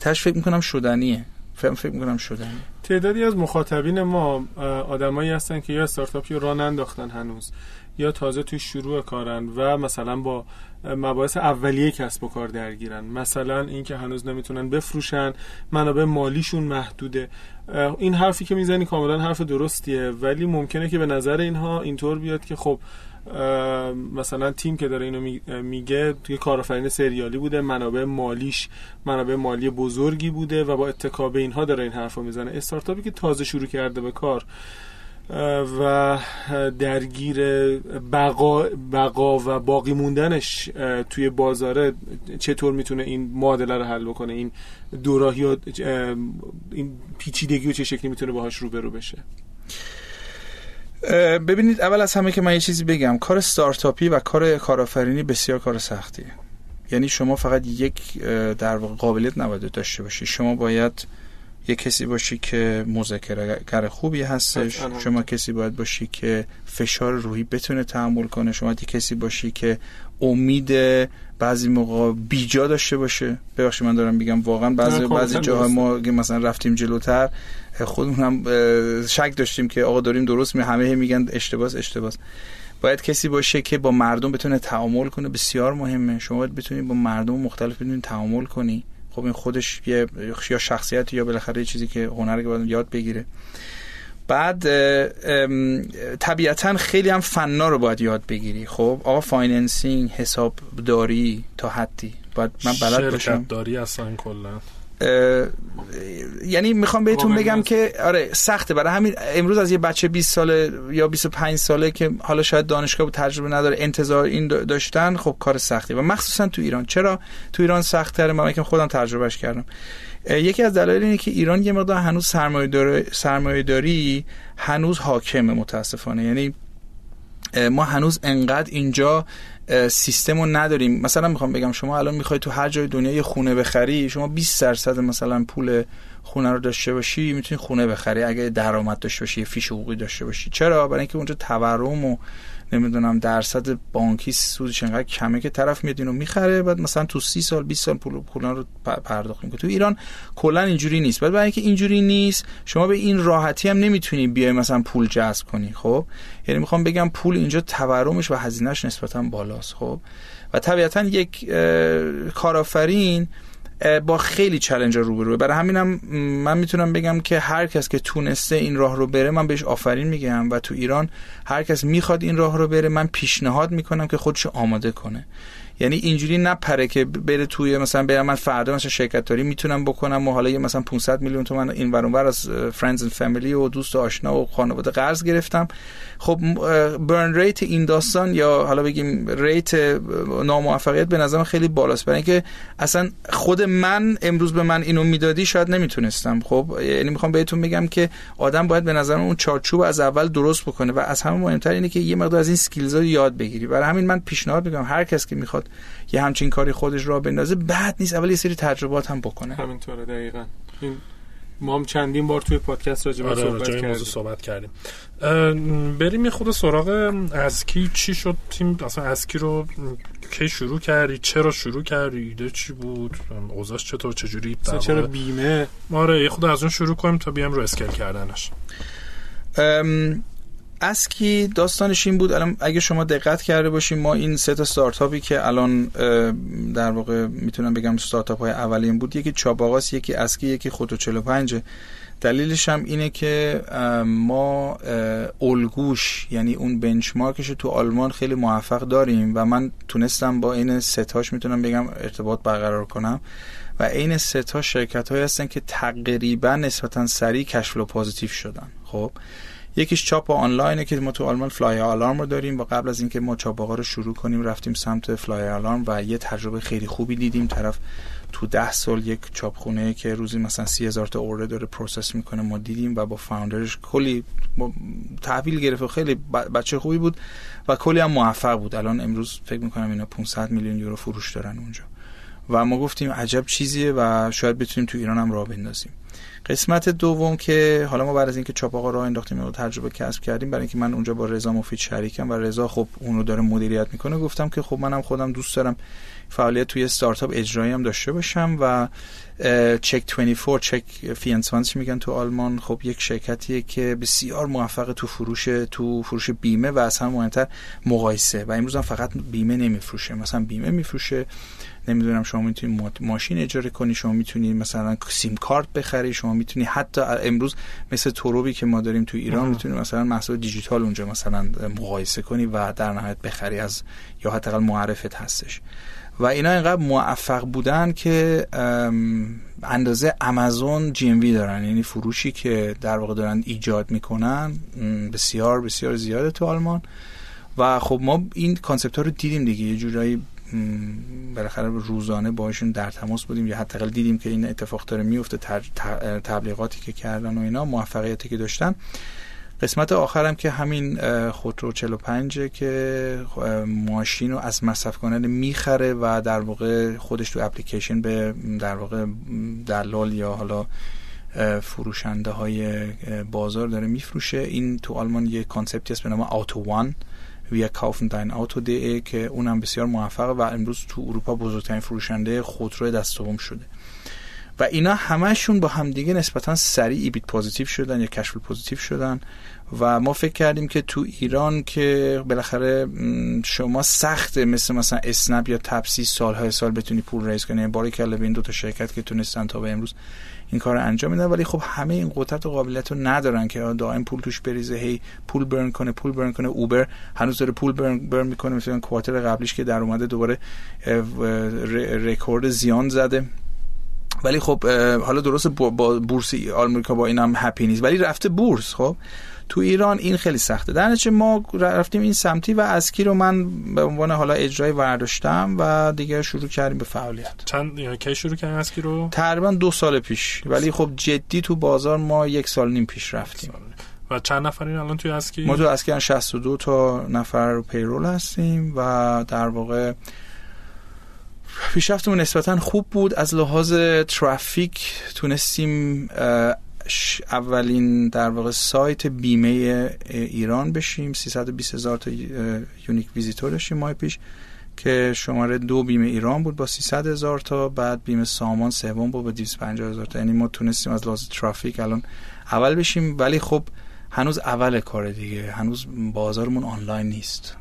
تاش فکر می‌کنم شدنیه. فکر فکر می‌کنم شدنیه تعدادی از مخاطبین ما آدمایی هستن که یا استارتاپی رو راه ننداختن هنوز یا تازه توی شروع کارن و مثلا با مباحث اولیه کسب و کار درگیرن. مثلا اینکه هنوز نمی‌تونن بفروشن منابع مالیشون محدوده. این حرفی که می‌زنی کاملا حرف درستیه ولی ممکنه که به نظر اینها اینطور بیاد که خب مثلا تیم که داره اینو میگه توی کارآفرین سریالی بوده منابع مالیش منابع مالی بزرگی بوده و با اتکاب اینها داره این حرفو می‌زنه. استارتاپی که تازه شروع کرده به کار و درگیر بقا, بقا و باقی موندنش توی بازاره چطور می‌تونه این معادله رو حل بکنه این دوراهی این پیچیدگی و چه شکلی می‌تونه باهاش روبرو بشه. ببینید اول از همه که من یه چیزی بگم. کار ستارتاپی و کار کارآفرینی بسیار کار سختیه. یعنی شما فقط یک در قابلیت نباید داشته باشی. شما باید یه کسی باشی که مذاکره خوبی هستش. شما کسی باید باشی که فشار روحی بتونه تحمل کنه. شما یه کسی باشی که امید بعضی موقع بیجا داشته باشه. ببخشید من دارم میگم واقعا بعضی بعضی جاها ما مثلا رفتیم جلوتر خودمون هم شک داشتیم که آقا داریم درست می همه میگن اشتباس اشتباس. باید کسی باشه که با مردم بتونه تعامل کنه بسیار مهمه. شما باید بتونید با مردم مختلف بتونید تعامل کنی. خب این خودش یه یا شخصیت یا بالاخره چیزی که هنر که باید یاد بگیره. بعد طبیعتا خیلی هم فنا رو باید یاد بگیری. خب آقا financing حسابداری تا حدی. باید من بلد باشم. داری اصلا کلا. یعنی می‌خوام بهتون بگم که آره سخته. برای همین امروز از یه بچه 20 ساله یا 25 ساله که حالا شاید دانشگاه تجربه نداره انتظار این داشتن خب کار سختی. و مخصوصا تو ایران. چرا؟ تو ایران سخت تره من که خودم تجربهش کردم. یکی از دلایل اینه که ایران یه مقدار هنوز سرمایه داری هنوز حاکمه متاسفانه. یعنی ما هنوز انقدر اینجا سیستم رو نداریم. مثلا می‌خوام بگم شما الان می‌خوای تو هر جای دنیا یه خونه بخری شما 20 درصد مثلا پول خونه رو داشته باشی می‌تونی خونه بخری اگه درآمد داشته باشی فیش حقوقی داشته باشی. چرا؟ برای اینکه اونجا تورم و نمی‌دونم درصد بانکی سودش انقدر کمه که طرف میاد اینو می‌خره بعد مثلا تو سی سال 20 سال پول پولا رو پرداخت می‌کنه. تو ایران کلا اینجوری نیست. بعد برای اینکه اینجوری نیست شما به این راحتی هم نمی‌تونی بیای مثلا پول جذب کنی خب؟ یعنی می‌خوام بگم پول اینجا تورمش و هزینهش نسبتا بالاست خب؟ و طبیعتا یک کارآفرین با خیلی چلنج روبروه. برای همینم من می‌تونم بگم که هر کس که تونسته این راه رو بره من بهش آفرین میگم. و تو ایران هر کس می‌خواد این راه رو بره من پیشنهاد می‌کنم که خودشو آماده کنه. یعنی اینجوری نپره که بره توی مثلا برم من فردا مثلا شرکت داری می‌تونم بکنم و حالا یه مثلا 500 میلیون تومن این ور از friends and family و دوست و آشنا و خانواده قرض گرفتم. خب burn rate این داستان یا حالا بگیم rate ناموفقیت به نظرم خیلی بالاست. برای اینکه اصلا خود من امروز به من اینو می‌دادی شاید نمی‌تونستم. خب یعنی می‌خوام بهتون بگم که آدم باید به نظرم اون چارچوب از اول درست بکنه و از همه مهمتر اینه که یه مقدار از این skills رو یاد بگیری. برای همین من پیشنهاد می‌کنم هر کس که می‌خواد یه همچین کاری خودش را بندازه بد نیست. اول یه سری تجربات هم بکنه. همینطوره دقیقاً. این ما هم چندین بار توی پادکست راجع به آره صحبت کردیم. صحبت کردیم. بریم یه خود سراغ اسکی چی شد؟ تیم اصلا اسکی رو کی شروع کردی؟ چرا شروع کردی؟ ایده چی بود؟ اوضاعش چطور؟ چجوری؟ چرا بیمه؟ آره یه خود از اون شروع کنیم تا بیام رو اسکیل کردنش. اسکی داستانش این بود الان اگه شما دقت کرده باشیم ما این سه تا استارتاپی که الان در واقع می‌تونم بگم استارتاپ های اولین بود یکی چاپ آقاس یکی ازکی یکی خودرو 45 دلیلش هم اینه که ما الگوش یعنی اون benchmark ش تو آلمان خیلی موفق داریم و من تونستم با این سه تاش می‌تونم بگم ارتباط برقرار کنم. و این سه تا شرکت های هستن که تقریبا نسبتا سریع cash flow positive شدن. خب؟ یکیش چاپ آنلاینه که ما تو آلمان Flyeralarm رو داریم و قبل از اینکه ما چاپ رو شروع کنیم رفتیم سمت Flyeralarm و یه تجربه خیلی خوبی دیدیم. طرف تو ده سال یک چاپخونه که روزی مثلا سی هزار تا اوره داره process می‌کنه ما دیدیم و با founder ش کلی تحویل گرفت و خیلی بچه خوبی بود و کلی هم موفق بود. الان امروز فکر می‌کنم اینا 500 میلیون یورو فروش دارن اونجا. و ما گفتیم عجب چیزیه و شاید بتونیم تو ایران هم راه بندازیم. قسمت دوم که حالا ما بعد از اینکه چاپ آقا راه انداختیم و تجربه کسب کردیم برای اینکه من اونجا با رضا مفید شریکم و رضا خب اونو داره مدیریت می‌کنه گفتم که خب منم خودم دوست دارم فعالیت توی استارتاپ اجرایی هم داشته باشم و چک 24 چک فینسانس میگن تو آلمان خب یک شرکتیه که بسیار موفق تو فروش تو فروش بیمه و اصلا مهمتر مقایسه و امروز هم فقط بیمه نمیفروشه مثلا بیمه میفروشه. نمی‌دونم شما می‌تونید ماشین اجاره کنی شما می‌تونید مثلا سیم کارت بخری شما می‌تونی حتی امروز مثل توروبی که ما داریم تو ایران می‌تونی مثلا محصول دیجیتال اونجا مثلا مقایسه کنی و در نهایت بخری از یا حداقل معرفت هستش. و اینا اینقدر موفق بودن که اندازه امازون GMV دارن. یعنی فروشی که در واقع دارن ایجاد می‌کنن بسیار بسیار زیاده تو آلمان. و خب ما این concept ها رو دیدیم دیگه. یه جورایی بالاخره روزانه باشون در تماس بودیم. یا حداقل دیدیم که این اتفاق داره میفته تبلیغاتی که کردن و اینا موفقیتی که داشتن. قسمت آخرم که همین خودرو 45 که ماشین رو از مصرف کننده می‌خره و در واقع خودش تو اپلیکیشن به در واقع دلال یا حالا فروشنده های بازار داره میفروشه. این تو آلمان یه concept ی هست به نام Auto1. Wir kaufen dein Auto.de که اونم بسیار موفقه و امروز تو اروپا بزرگترین فروشنده خودرو دست شده. و اینا همشون با همدیگه نسبتا سریع EBIT positive شدن یا cash flow positive شدن. و ما فکر کردیم که تو ایران که بالاخره شما سخته مثل مثلا اسنپ یا تپسی سالهای سال بتونی پول ریز کنی. یعنی باریکلا به این دو تا شرکت که تونستن تا به امروز این کار انجام میدن. ولی خب همه این قدرت و قابلیت رو ندارن که دائم پول توش بریزه. هی پول burn کنه پول burn کنه. اوبر هنوز داره پول burn, burn می‌کنه. مثلا quarter قبلیش که در اومده دوباره رکورد زیان زده. ولی خب حالا درست با بورس آمریکا با این هم هپی نیست ولی رفته بورس خب؟ تو ایران این خیلی سخته. در نتیجه ما رفتیم این سمتی و اسکی رو من به عنوان حالا اجرای ورداشتم و دیگه شروع کردیم به فعالیت. چند یعنی کی شروع کردین اسکی رو؟ تقریبا دو سال پیش. ولی خب جدی تو بازار ما یک سال نیم پیش رفتیم. و چند نفرین الان توی اسکی ما تو اسکی 62 تا نفر پیرول هستیم و در واقع پیشرفتمون نسبتا خوب بود. از لحاظ ترافیک تونستیم اولین در واقع سایت بیمه ایران بشیم. 320 هزار تا unique visitor داشتیم ماه پیش که شماره دو بیمه ایران بود با 300 هزار تا. بعد بیمه سامان سوم بود با 250 هزار تا. یعنی ما تونستیم از لحاظ ترافیک الان اول بشیم. ولی خب هنوز اول کار دیگه. هنوز بازارمون آنلاین نیست.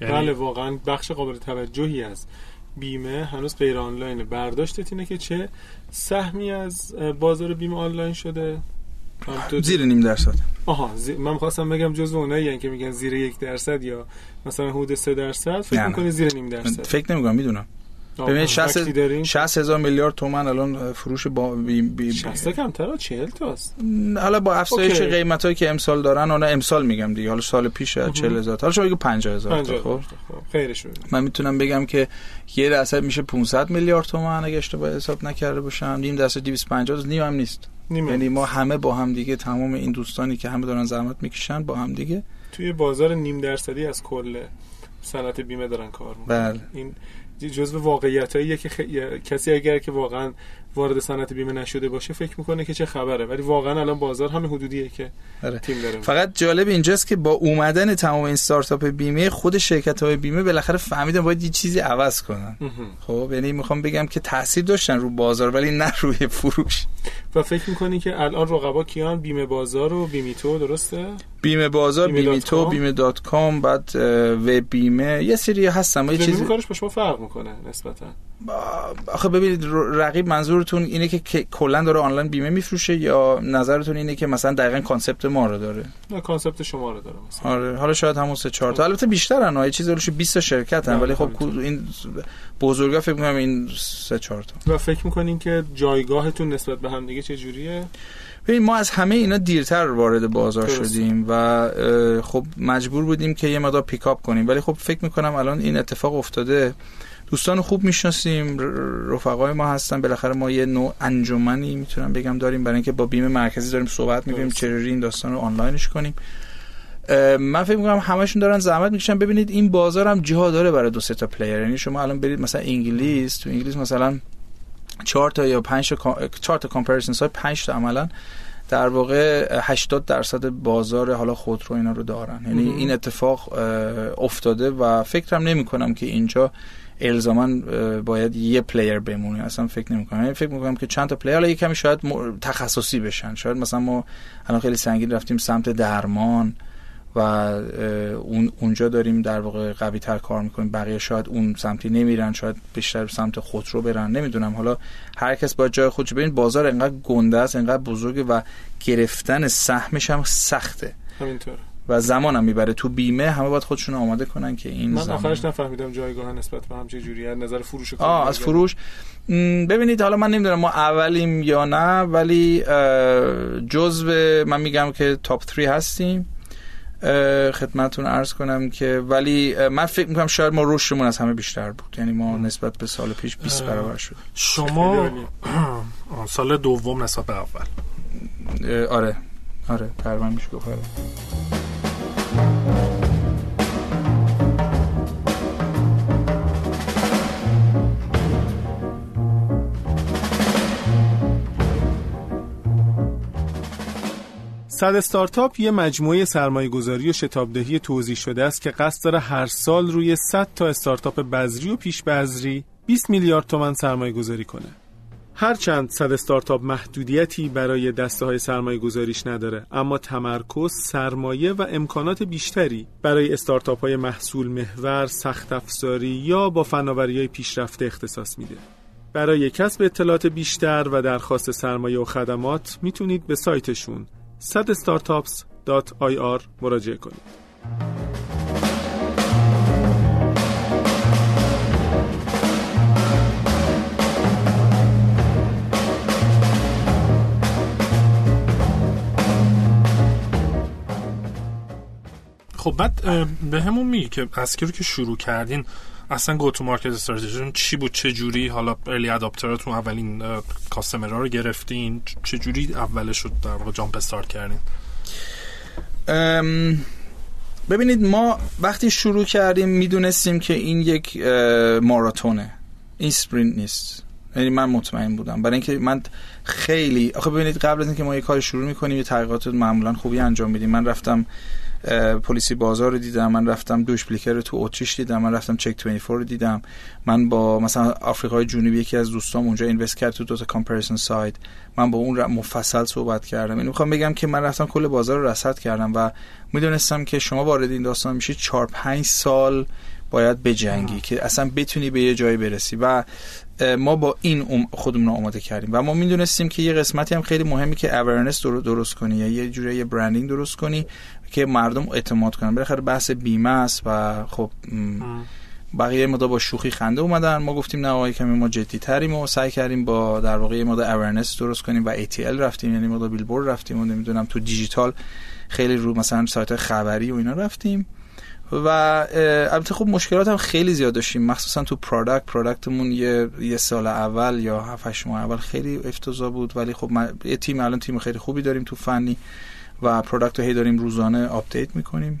یعنی بله واقعا بخش قابل توجهی است بیمه هنوز غیر آنلاینه. برداشتت اینه که چه سهمی از بازار بیمه آنلاین شده؟ زیر نیم درصد. آها من خواستم بگم جزو اونایی که میگن زیر یک درصد یا مثلا حدود سه درصد. فکر می‌کنی زیر نیم درصد؟ فکر نمی‌کنم می‌دونم. ببین 60 60 هزار میلیارد تومن الان فروش با بی بی 60 کمتر 40 تاست. حالا با افزایش قیمتایی که امسال دارن اونا امسال میگم دیگه حالا سال پیش 40 هزار. حالا شما بگو 50 هزار خب, خب. خیرش من می‌تونم بگم که یه درصد میشه 500 میلیارد تومن اگه اشتباه حساب نکرده باشم. نیم درصد 250 نیم هم نیست. یعنی ما همه با هم دیگه تمام این دوستانی که همه دارن زحمت می‌کشن با هم دیگه. توی بازار نیم درصدی از کل صنعت بیمه دارن کار می‌کنن. بله. این جزو واقعیتاییه که کسی اگر که واقعا وارد صنعت بیمه نشده باشه فکر می‌کنه که چه خبره. ولی واقعا الان بازار همه حدودیه که آره. تیم داره. فقط جالب اینجاست که با اومدن تمام این استارتاپ بیمه خود شرکت های بیمه بالاخره فهمیدن باید یه چیزی عوض کنن. خب یعنی می‌خوام بگم که تاثیر داشتن رو بازار ولی نه روی فروش. و فکر می‌کنی که الان رقبا کیان؟ بیمه بازار و بیمیتو درسته؟ بیمه بازار بیمیتو بیمه دات کام بعد و بیمه. یه سری هستن یه چیزی کارش با شما فرق می‌کنه نسبتا. آخه ببینید رقیب منظورتون اینه که کلا داره آنلاین بیمه میفروشه یا نظرتون اینه که مثلا دقیقا concept ما رو داره؟ نه concept شما رو داره مثلا. آره حالا شاید همون سه چهار تا. البته بیشترن یه چیزی روش 20 تا شرکت ولی خب این بزرگا فکر می‌کنم این سه چهار تا. و فکر می‌کنین که جایگاهتون نسبت به هم دیگه چه جوریه؟ ببین ما از همه اینا دیرتر وارد بازار شدیم و خب مجبور بودیم که یه مقدار pick up کنیم. ولی خب فکر می‌کنم الان این اتفاق افتاده. دوستان خوب می‌شناسیم. رفقای ما هستن. بالاخره ما یه نوع انجمنی می‌تونم بگم داریم. برای اینکه با بیمه مرکزی داریم صحبت می‌کنیم چجوری این داستان رو آنلاینش کنیم. من فکر می‌کنم همشون دارن زحمت می‌کشن. ببینید این بازار هم جا داره برای دو سه تا player یعنی شما الان برید مثلا انگلیس. تو انگلیس مثلا چهار تا یا پنج تا چهار تا comparison های 5 تا عملا در واقع 80 درصد بازار حالا خودرو اینا رو دارن. یعنی این اتفاق افتاده و فکرم نمی کنم که اینجا الزاما باید یه player بمونه. اصلا فکر نمی کنم یعنی فکر می‌کنم که چند تا player حالا یه کمی شاید تخصصی بشن. شاید مثلا ما الان خیلی سنگین رفتیم سمت درمان. و اون اونجا داریم در واقع قوی تر کار می‌کنیم. بقیه شاید اون سمتی نمیرن شاید بیشتر سمت خودرو برن. نمی‌دونم. حالا هر کس با جای خودش ببین بازار انقدر گنده است انقدر بزرگه و گرفتن سهمش هم سخته. همینطور و زمانم می‌بره. تو بیمه همه باید خودشون آماده کنن که این من زمان... آخرش نفهمیدم جایگاه نسبت به هم چه جوریه. نظر فروش آه از فروش. ببینید حالا من نمی‌دونم ما اولیم یا نه ولی جزو من میگم که تاپ 3 هستیم. خدمتون عرض کنم که ولی من فکر می‌کنم شاید ما رشدمون از همه بیشتر بود. یعنی ما نسبت به سال پیش 20 برابر شد. شما سال دوم نسبت به اول. آره. آره. تقریبا میشه گفت. صد استارتاپ یه مجموعه سرمایه گذاری و شتابدهی توضیح شده است که قصد داره هر سال روی 100 تا استارتاپ بذری و پیش بذری 20 میلیارد تومن سرمایه گذاری کنه. هرچند صد استارتاپ محدودیتی برای دسته های سرمایه گذاریش نداره اما تمرکز سرمایه و امکانات بیشتری برای استارتاپ های محصول محور سخت افزاری یا با فناوری های پیشرفته اختصاص میده. برای کسب اطلاعات بیشتر و درخواست سرمایه و خدمات می‌تونید به سایتشون sadstartups.ir مراجعه کنید. خب بعد به همون میگی که از رو که شروع کردین اصلا گو تو مارکت استراتژیتون چی بود؟ چه جوری؟ حالا ارلی اداپتراتون اولین کاستمرها رو گرفتین. چه جوری اولش شد در واقع جامپ استارت کردین؟ ببینید ما وقتی شروع کردیم می‌دونستیم که این یک ماراتونه. این سپرینت نیست. یعنی من مطمئن بودم. برای اینکه من خیلی آخه ببینید قبل از اینکه ما یه کار شروع می‌کنیم یه تحقیقات معمولا خوبی انجام میدیم. من رفتم پلیسی بازار رو دیدم من رفتم دوش بلیکر رو تو اتریش دیدم من رفتم چک 24 رو دیدم. من با مثلا آفریقای جنوبی یکی از دوستام اونجا invest کرد تو دو تا comparison site. من با اون مفصل صحبت کردم. اینو می‌خوام بگم که من رفتم کل بازار رو رصد کردم و می‌دونستم که شما وارد این داستان میشی 4 5 سال باید بجنگی که اصلا بتونی به یه جایی برسی. و ما با این خودمون رو آماده کردیم. و ما می‌دونستیم که یه قسمتی هم خیلی مهمی که awareness درست کنی یا یه جوری یه branding درست کنی. که مردم اعتماد کنن. بالاخره بحث بیمه است و خب بقیه مثلا با شوخی خنده اومدن. ما گفتیم نه آقا یه کمی ما جدی تریم و سعی کردیم با در واقع مثلا awareness درست کنیم و ATL رفتیم یعنی مثلا بیلبورد رفتیم و نمی‌دونم تو دیجیتال خیلی رو مثلا سایت خبری و اینا رفتیم. و البته خب مشکلات هم خیلی زیاد داشتیم. مخصوصا تو product product مون یه یه سال اول یا 7 ماه اول خیلی افتضاح بود. ولی خب من یه تیم الان تیم خیلی خوبی داریم تو فنی. و product رو هی داریم روزانه آپدیت می‌کنیم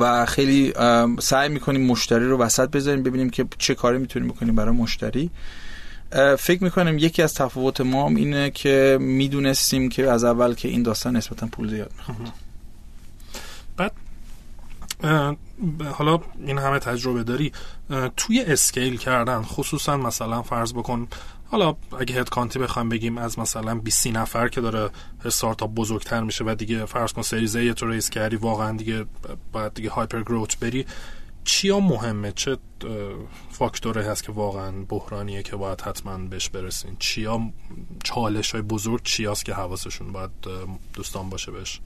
و خیلی سعی می‌کنیم مشتری رو وسط بذاریم ببینیم که چه کاری می‌تونیم بکنیم برای مشتری. فکر می‌کنیم یکی از تفاوت ما هم اینه که می‌دونستیم که از اول که این داستان نسبتا پول زیاد می‌خواد. بعد حالا این همه تجربه داری توی اسکیل کردن خصوصا مثلا فرض بکن حالا اگه هد کانتی بخوایم بگیم از مثلا 20 نفر که داره استارتاپ بزرگتر میشه و دیگه فرض کن Series A تو raise کردی واقعا دیگه بعد دیگه hyper growth بری چیا مهمه؟ چه فاکتوره هست که واقعا بحرانیه که باید حتما بهش برسین؟ چیا چالش های بزرگ چیاست که حواسشون باید دوستان باشه بهش؟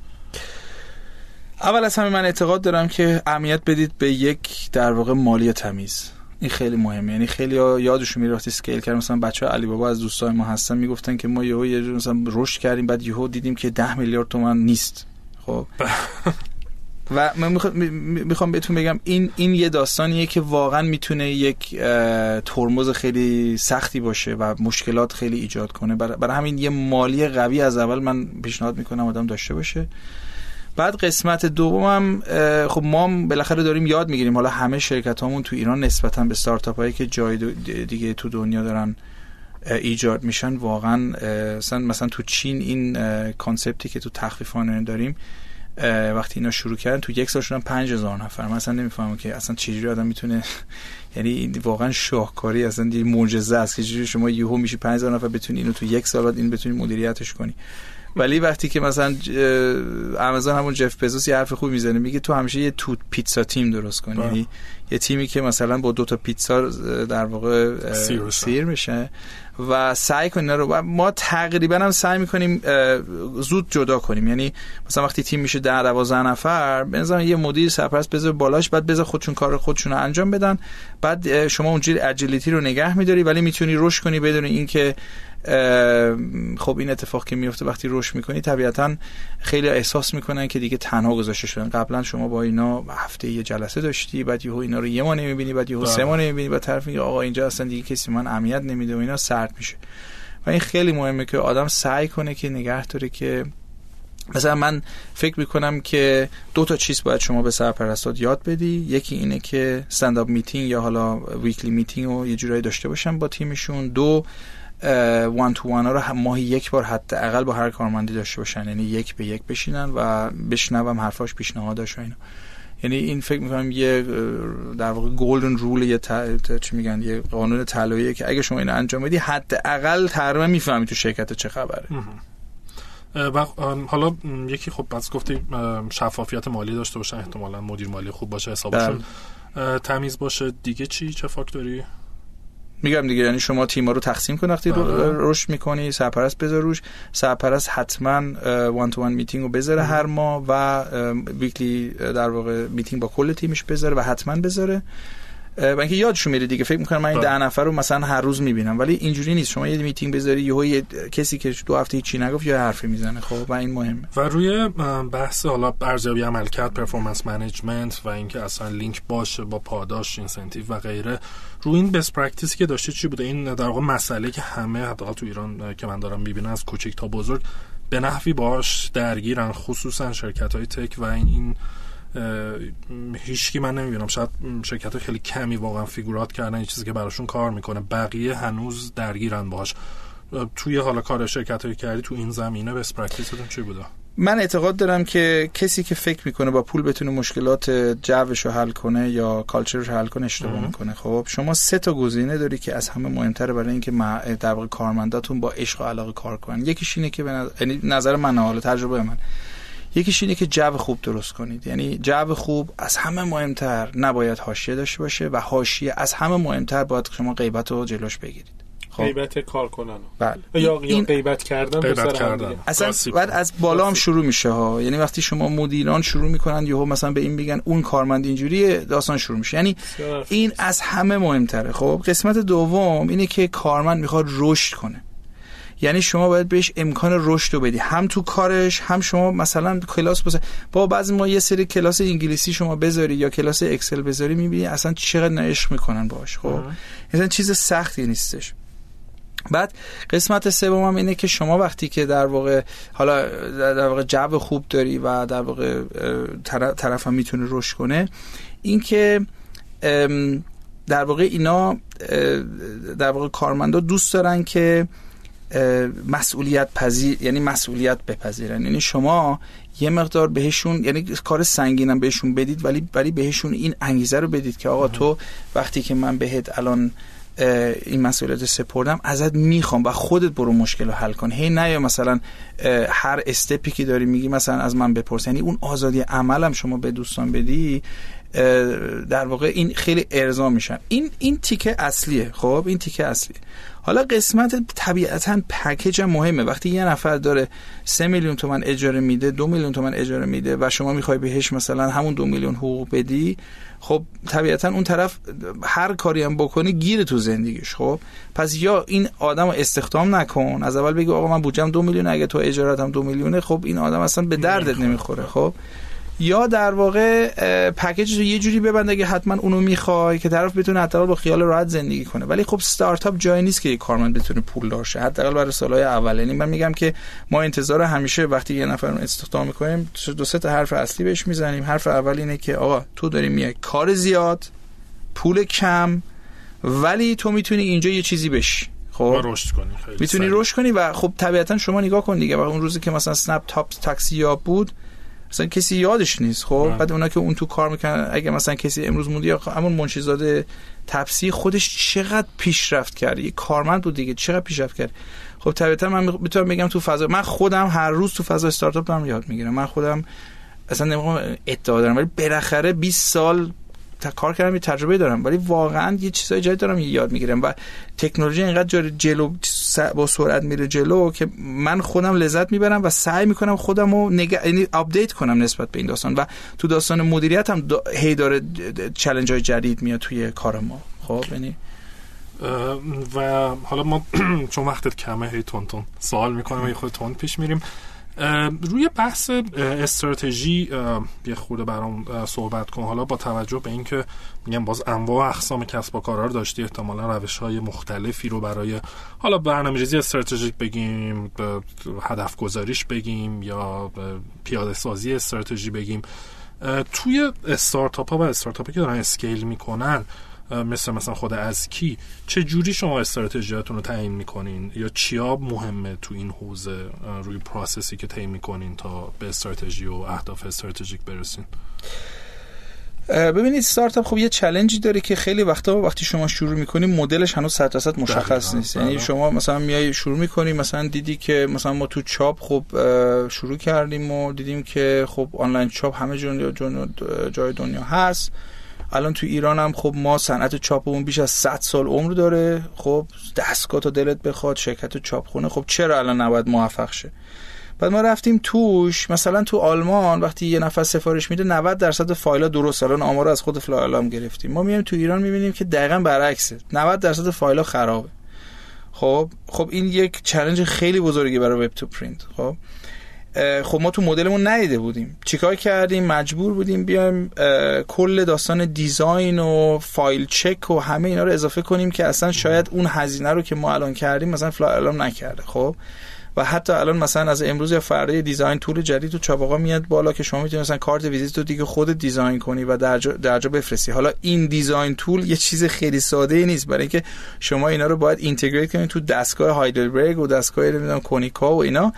اول از همه من اعتقاد دارم که اهمیت بدید به یک در واقع مالی تمیز. این خیلی مهمه. یعنی خیلی یادشون میره وقتی scale کردن مثلا بچه علی بابا از دوستای ما هستن می‌گفتن که ما یهو یه مثلا رشد کردیم بعد یهو دیدیم که 10 میلیارد تومان نیست. خب. و من می‌خوام بهتون بگم این این یه داستانیه که واقعا می‌تونه یک ترمز خیلی سختی باشه و مشکلات خیلی ایجاد کنه. برای همین یه مالی قوی از اول من پیشنهاد می‌کنم آدم داشته باشه. بعد قسمت دومم خب ما بالاخره داریم یاد می‌گیریم. حالا همه شرکت هامون تو ایران نسبتا به استارتاپ هایی که جای دیگه تو دنیا دارن ایجاد میشن واقعا مثلا مثلا تو چین این کانسپتی که تو تخفیفان داریم وقتی اینا شروع کردن تو یک سال شدن 5000 نفر. من اصلا نمی‌فهمم که اصلا چجوری آدم می‌تونه یعنی واقعا شاهکاری اصلا یه معجزه است که چجوری شما یهو میشی 5000 نفر بتونی اینو تو یک سال این بتونی مدیریتش کنی. ولی وقتی که مثلا آمازون همون جف بزوس یه حرف خوب می‌زنه میگه تو همیشه یه تو پیتزا تیم درست کنی. یعنی یه تیمی که مثلا با دو تا پیتزا در واقع سیر, میشه و سعی کنیم رو ما تقریبا هم سعی می‌کنیم زود جدا کنیم. یعنی مثلا وقتی تیم میشه در 12 نفر بنظرم یه مدیر سرپرست بذار بالاش بعد بذار خودشون کار خودشون رو انجام بدن. بعد شما اونجوری اجیلیتی رو نگه میداری ولی می‌تونی رشد کنی بدون اینکه خب این اتفاق که میفته وقتی رشد می‌کنی طبیعتا خیلی احساس می‌کنن که دیگه تنها گذاشته شدن. قبلا شما با اینا هفته یه جلسه داشتی بعد یهو اینا رو یه ما نمی‌بینی بعد یهو سه ما بله. نمی‌بینی بعد طرف میگه آقا اینجا اصلا دیگه کسی من اهمیت نمیده و اینا سرد میشه. و این خیلی مهمه که آدم سعی کنه که نگه داره که مثلا من فکر می‌کنم که دو تا چیز باید شما به سرپرستات یاد بدی. یکی اینه که stand-up meeting یا حالا weekly meeting رو یه جورایی داشته باشن با تیمشون. دو one to one ها رو ماهی یک بار حداقل با هر کارمندی داشته باشن. یعنی یک به یک بشینن و بشنون حرفاش پیشنهاداش و اینا. یعنی این فکر می‌کنم یه در واقع golden rule یه چی میگن یه قانون طلاییه که اگه شما اینو انجام بدی حداقل تقریبا می‌فهمی تو شرکت چه خبره. و حالا یکی خب پس گفتی شفافیت مالی داشته باشن احتمالا مدیر مالی خوب باشه حسابشون بله. تمیز باشه. دیگه چی؟ چه فاکتوری؟ میگم دیگه یعنی شما تیما رو تقسیم کن وقتی بله. رشد می‌کنی سرپرست بذار روش سرپرست حتما one to one meeting رو بذاره هر ماه و weekly در واقع میتینگ با کل تیمش بذاره و حتما بذاره و اینکه یادشون میره دیگه. فکر می‌کنم من این ده. نفر رو مثلا هر روز می‌بینم. ولی اینجوری نیست. شما یه میتینگ بذاری یهو یه کسی که دو هفته هیچی نگفت یا حرفی می‌زنه. خب و این مهمه. و روی بحث حالا ارزیابی عملکرد performance management و اینکه اصلا لینک باشه با پاداش incentive و غیره روی این best practice ی که داشته چی بوده؟ این در واقع مسئله که همه حداقل تو ایران که من دارم می‌بینم از کوچیک تا بزرگ به نحوی باش درگیرن خصوصا شرکت های tech و این این هیچکی من نمی‌بینم شاید شرکت خیلی کمی واقعا figure out کردن این چیزی که براشون کار می‌کنه. بقیه هنوز درگیرن باش توی حالا کار شرکت هایی کردی تو این زمینه best practice تون چی بوده؟ من اعتقاد دارم که کسی که فکر می‌کنه با پول بتونه مشکلات جوش رو حل کنه یا culture ش حل کنه اشتباه می‌کنه. خب شما سه تا گزینه داری که از همه مهمتره برای اینکه در واقع کارمنداتون با عشق و علاقه کار کنن. یکیش اینه که به یعنی نظر من حالا تجربه من. یکیش اینه که جو خوب درست کنید. یعنی جو خوب از همه مهمتر نباید حاشیه داشته باشه و حاشیه از همه مهمتر باید شما غیبت رو جلوش بگیرید. خب. غیبت کار کنن. بله. یا این غیبت کردن غیبت کردن. اصلا بعد از بالا هم شروع میشه ها. یعنی وقتی شما مدیران شروع می‌کنن یهو مثلا به این میگن اون کارمند اینجوری داستان شروع میشه. یعنی این از همه مهمتره. خب قسمت دوم اینه که کارمند می‌خواد رشد کنه. یعنی شما باید بهش امکان رشد رو بدی. هم تو کارش هم شما مثلا کلاس بس با بعضی ما یه سری کلاس انگلیسی شما بذاری یا کلاس اکسل بذاری می‌بینی اصلا چقدر عشق می‌کنن باش خب؟ اصلا چیز سختی نیستش. بعد قسمت سوم هم اینه که شما وقتی که در واقع حالا در واقع جو خوب داری و در واقع طرف هم می‌تونه رشد کنه اینکه در واقع اینا در واقع کارمندا دوست دارن که مسئولیت پذیر یعنی مسئولیت بپذیرن. یعنی شما یه مقدار بهشون یعنی کار سنگینم بهشون بدید ولی ولی بهشون این انگیزه رو بدید که آقا تو وقتی که من بهت الان این مسئولیت سپردم ازت می‌خوام و خودت برو مشکل رو حل کن. هی نه یا مثلا هر استپی که داری میگی مثلا از من بپرس. یعنی اون آزادی عملم شما به دوستان بدی در واقع این خیلی ارضا میشن. این این تیکه اصلیه خب؟ این تیکه اصلیه حالا قسمت طبیعتا پکیج مهمه. وقتی یه نفر داره سه میلیون تومن اجاره میده دو میلیون تومن اجاره میده و شما می‌خوای بهش مثلا همون دو میلیون حقوق بدی خب طبیعتا اون طرف هر کاری هم بکنی گیر تو زندگیش خب؟ پس یا این آدم رو استخدام نکن. از اول بگی آقا من بودجم دو میلیون اگه تو اجارتم دو میلیونه خب این آدم اصلا به دردت نمی‌خوره خب؟ یا در واقع پکیج رو یه جوری ببند اگه حتما اونو می‌خوای که طرف بتونه حداقل با خیال راحت زندگی کنه. ولی خب استارتاپ جای نیست که یک کارمند بتونه پول داشته حداقل برای سالهای اول یعنی من میگم که ما انتظار همیشه وقتی یه نفر رو استخدام می‌کنیم دو سه تا حرف اصلی بهش می‌زنیم. حرف اول اینه که آقا تو داری میای کار زیاد پول کم ولی تو می‌تونی اینجا یه چیزی بشی. خب؟ رشد کنی. می‌تونی رشد کنی و خب طبیعتا شما نگاه کن دیگه. و اون روزی که مثلا سنپ تاپ تاکسی یا بود مثلا کسی یادش نیست خب؟ بله. بعد اونا که اون تو کار می‌کنن اگه مثلا کسی امروز موندی یا همون منشیزاده تپسی خودش چقدر پیشرفت کرد؟ یه کارمند بود دیگه چقدر پیشرفت کرد؟ خب طبیعتا من می‌تونم بگم تو فضا من خودم هر روز تو فضا استارتاپ دارم یاد می‌گیرم. من خودم اصلا نمی‌خوام ادعا دارم ولی بالاخره 20 سال کار کردم یه تجربه دارم ولی واقعا یه چیزای جدید دارم یاد می‌گیرم و تکنولوژی اینقدر جلو با سرعت میره جلو که من خودم لذت می‌برم و سعی می‌کنم خودم رو نگ... یعنی آپدیت کنم نسبت به این داستان و تو داستان مدیریت هم دا... هی داره چلنج های جدید میاد توی کار ما. خب یعنی و حالا ما چون وقتت کمه هی تون تون سوال می‌کنم و خود تون پیش میریم. روی بحث استراتژی یه خورده برام صحبت کن. حالا با توجه به اینکه میگم باز انواع و اقسام کسب و کارا رو داشتی احتمالا روش های مختلفی رو برای حالا برنامه‌ریزی استراتژیک بگیم هدف گذاریش بگیم یا پیاده سازی استراتژی بگیم توی استارتاپ ها و استارتاپی که دارن scale می‌کنن مثل مثلا خود ازکی چه جوری شما استراتژیاتون رو تعیین می‌کنین؟ یا چیا مهمه تو این حوزه روی process ی که تعیین می‌کنین تا به استراتژی و اهداف استراتژیک برسین؟ ببینید استارتاپ خب یه challenge ی داره که خیلی وقتا وقتی شما شروع می‌کنی مدلش هنوز 100 درصد مشخص نیست. یعنی بله. شما مثلا میای شروع می‌کنی مثلا دیدی که مثلا ما تو چاپ خب شروع کردیم و دیدیم که خب آنلاین چاپ همه جای دنیا هست. الان تو ایران هم خب ما صنعت چاپمون بیش از 100 سال عمر داره. خب دستگاه تا دلت بخواد شرکت چاپخونه خب چرا الان نباید موفق شه؟ بعد ما رفتیم توش مثلا تو آلمان وقتی یه نفر سفارش میده 90 درصد فایل درست. الان آمار از خود فلایلام گرفتیم. ما میایم تو ایران می‌بینیم که دقیقا برعکسه. 90 درصد فایل خرابه. خب خب این یک چالش خیلی بزرگی برای web to print خب خب ما تو مدلمون ندیده بودیم. چیکار کردیم؟ مجبور بودیم بیایم کل داستان design و file check و همه اینا رو اضافه کنیم که اصلا شاید اون هزینه رو که ما الان کردیم مثلا Flyeralarm نکرده. خب؟ و حتی الان مثلا از امروز یا فردا design tool جدید تو چاپاقا میاد بالا که شما می‌تونید مثلا کارت ویزیت رو دیگه خود design کنی و درجا درجا بفرستی. حالا این design tool یه چیز خیلی ساده ای نیست. برای اینکه شما اینا رو باید integrate کنید تو دستگاه هایدلبرگ و دستگاه نمی‌دونم کونیکا و اینا.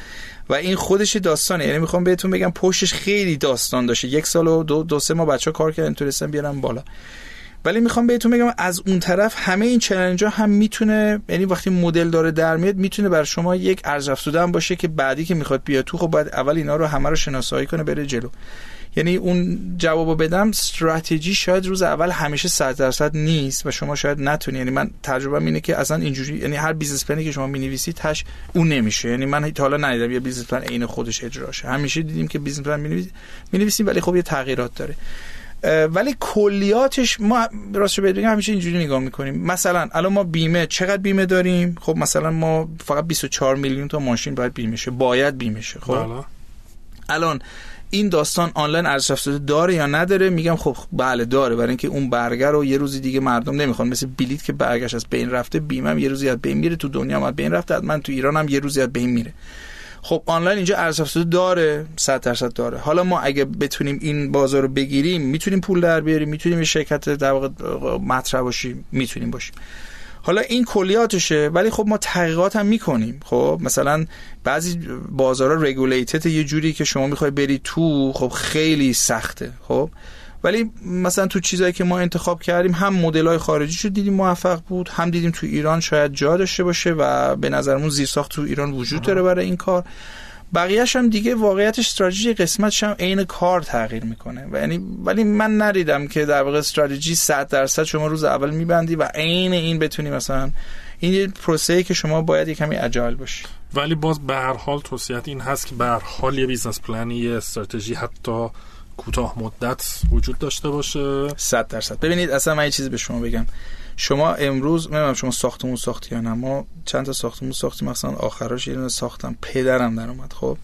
و این خودش داستانه. یعنی می‌خوام بهتون بگم پشتش خیلی داستان داشته. یک سال و دو, دو سه ماه بچه ها کار کردن تونستن بیارن بالا. ولی می‌خوام بهتون بگم از اون طرف همه این challenge ها هم می‌تونه یعنی وقتی مدل داره در میاد می‌تونه بر شما یک ارزش افزوده باشه که بعدی که می‌خواد بیاد تو خب باید اول اینا رو همه رو شناسایی کنه بره جلو. یعنی اون جوابو بدم استراتژی شاید روز اول همیشه 100 درصد نیست و شما شاید نتونی. یعنی من تجربه اینه که اصلا اینجوری یعنی هر business plan ی که شما می‌نویسید تهش اون نمیشه. یعنی من تا حالا ندیدم یه business plan عین خودش اجرا شه همیشه دیدیم که business plan می‌نویسیم ولی خب یه تغییرات داره. ولی کلیاتش ما راستش بگم همیشه اینجوری نگاه می‌کنیم. مثلا الان ما بیمه چقدر بیمه داریم؟ خب مثلا ما فقط 24 میلیون تا ماشین باید بیمه شه. باید بیمه شه خب؟ بله. الان این داستان آنلاین ارزش افزوده داره یا نداره؟ میگم خب بله داره. برای اینکه اون برگه رو یه روزی دیگه مردم نمی‌خوان. مثل بلیت که برگه‌ش از بین رفته بیمه یه روزی از بین میره تو دنیا هم بین رفته من تو ایران هم یه روزی از بین میره. خب آنلاین اینجا ارزش افزوده داره 100 درصد داره. حالا ما اگه بتونیم این بازار رو بگیریم می‌تونیم پول در بیاریم می‌تونیم شرکت در واقع مطرح باشیم می‌تونیم باشیم. حالا این کلیاتشه ولی خب ما تحقیقات هم می‌کنیم. خب مثلا بعضی بازارها رگولیتد یه جوری که شما می‌خوای بری تو خب خیلی سخته. خب ولی مثلا تو چیزایی که ما انتخاب کردیم هم مدل های خارجی شد دیدیم موفق بود هم دیدیم تو ایران شاید جا داشته باشه و به نظرمون زیرساخت تو ایران وجود داره برای این کار. بقیهش هم دیگه واقعیتش استراتژی قسمتش هم عین کار تغییر می‌کنه. و یعنی ولی من ندیدم که در واقع استراتژی 100 درصد شما روز اول میبندی و عین این بتونی مثلا این یه پروسه که شما باید یه کمی agile باشی. ولی باز به هر حال توصیت این هست که به هر حال یه business plan ی یه استراتژی حتی کوتاه مدت وجود داشته باشه. 100 درصد. ببینید اصلا من یه چیزی به شما بگم. شما امروز نمی‌دونم شما ساختمون ساختی یا نه ما چند تا ساختمون ساختیم مثلا آخراش یه ساختم پدرم در اومد. خب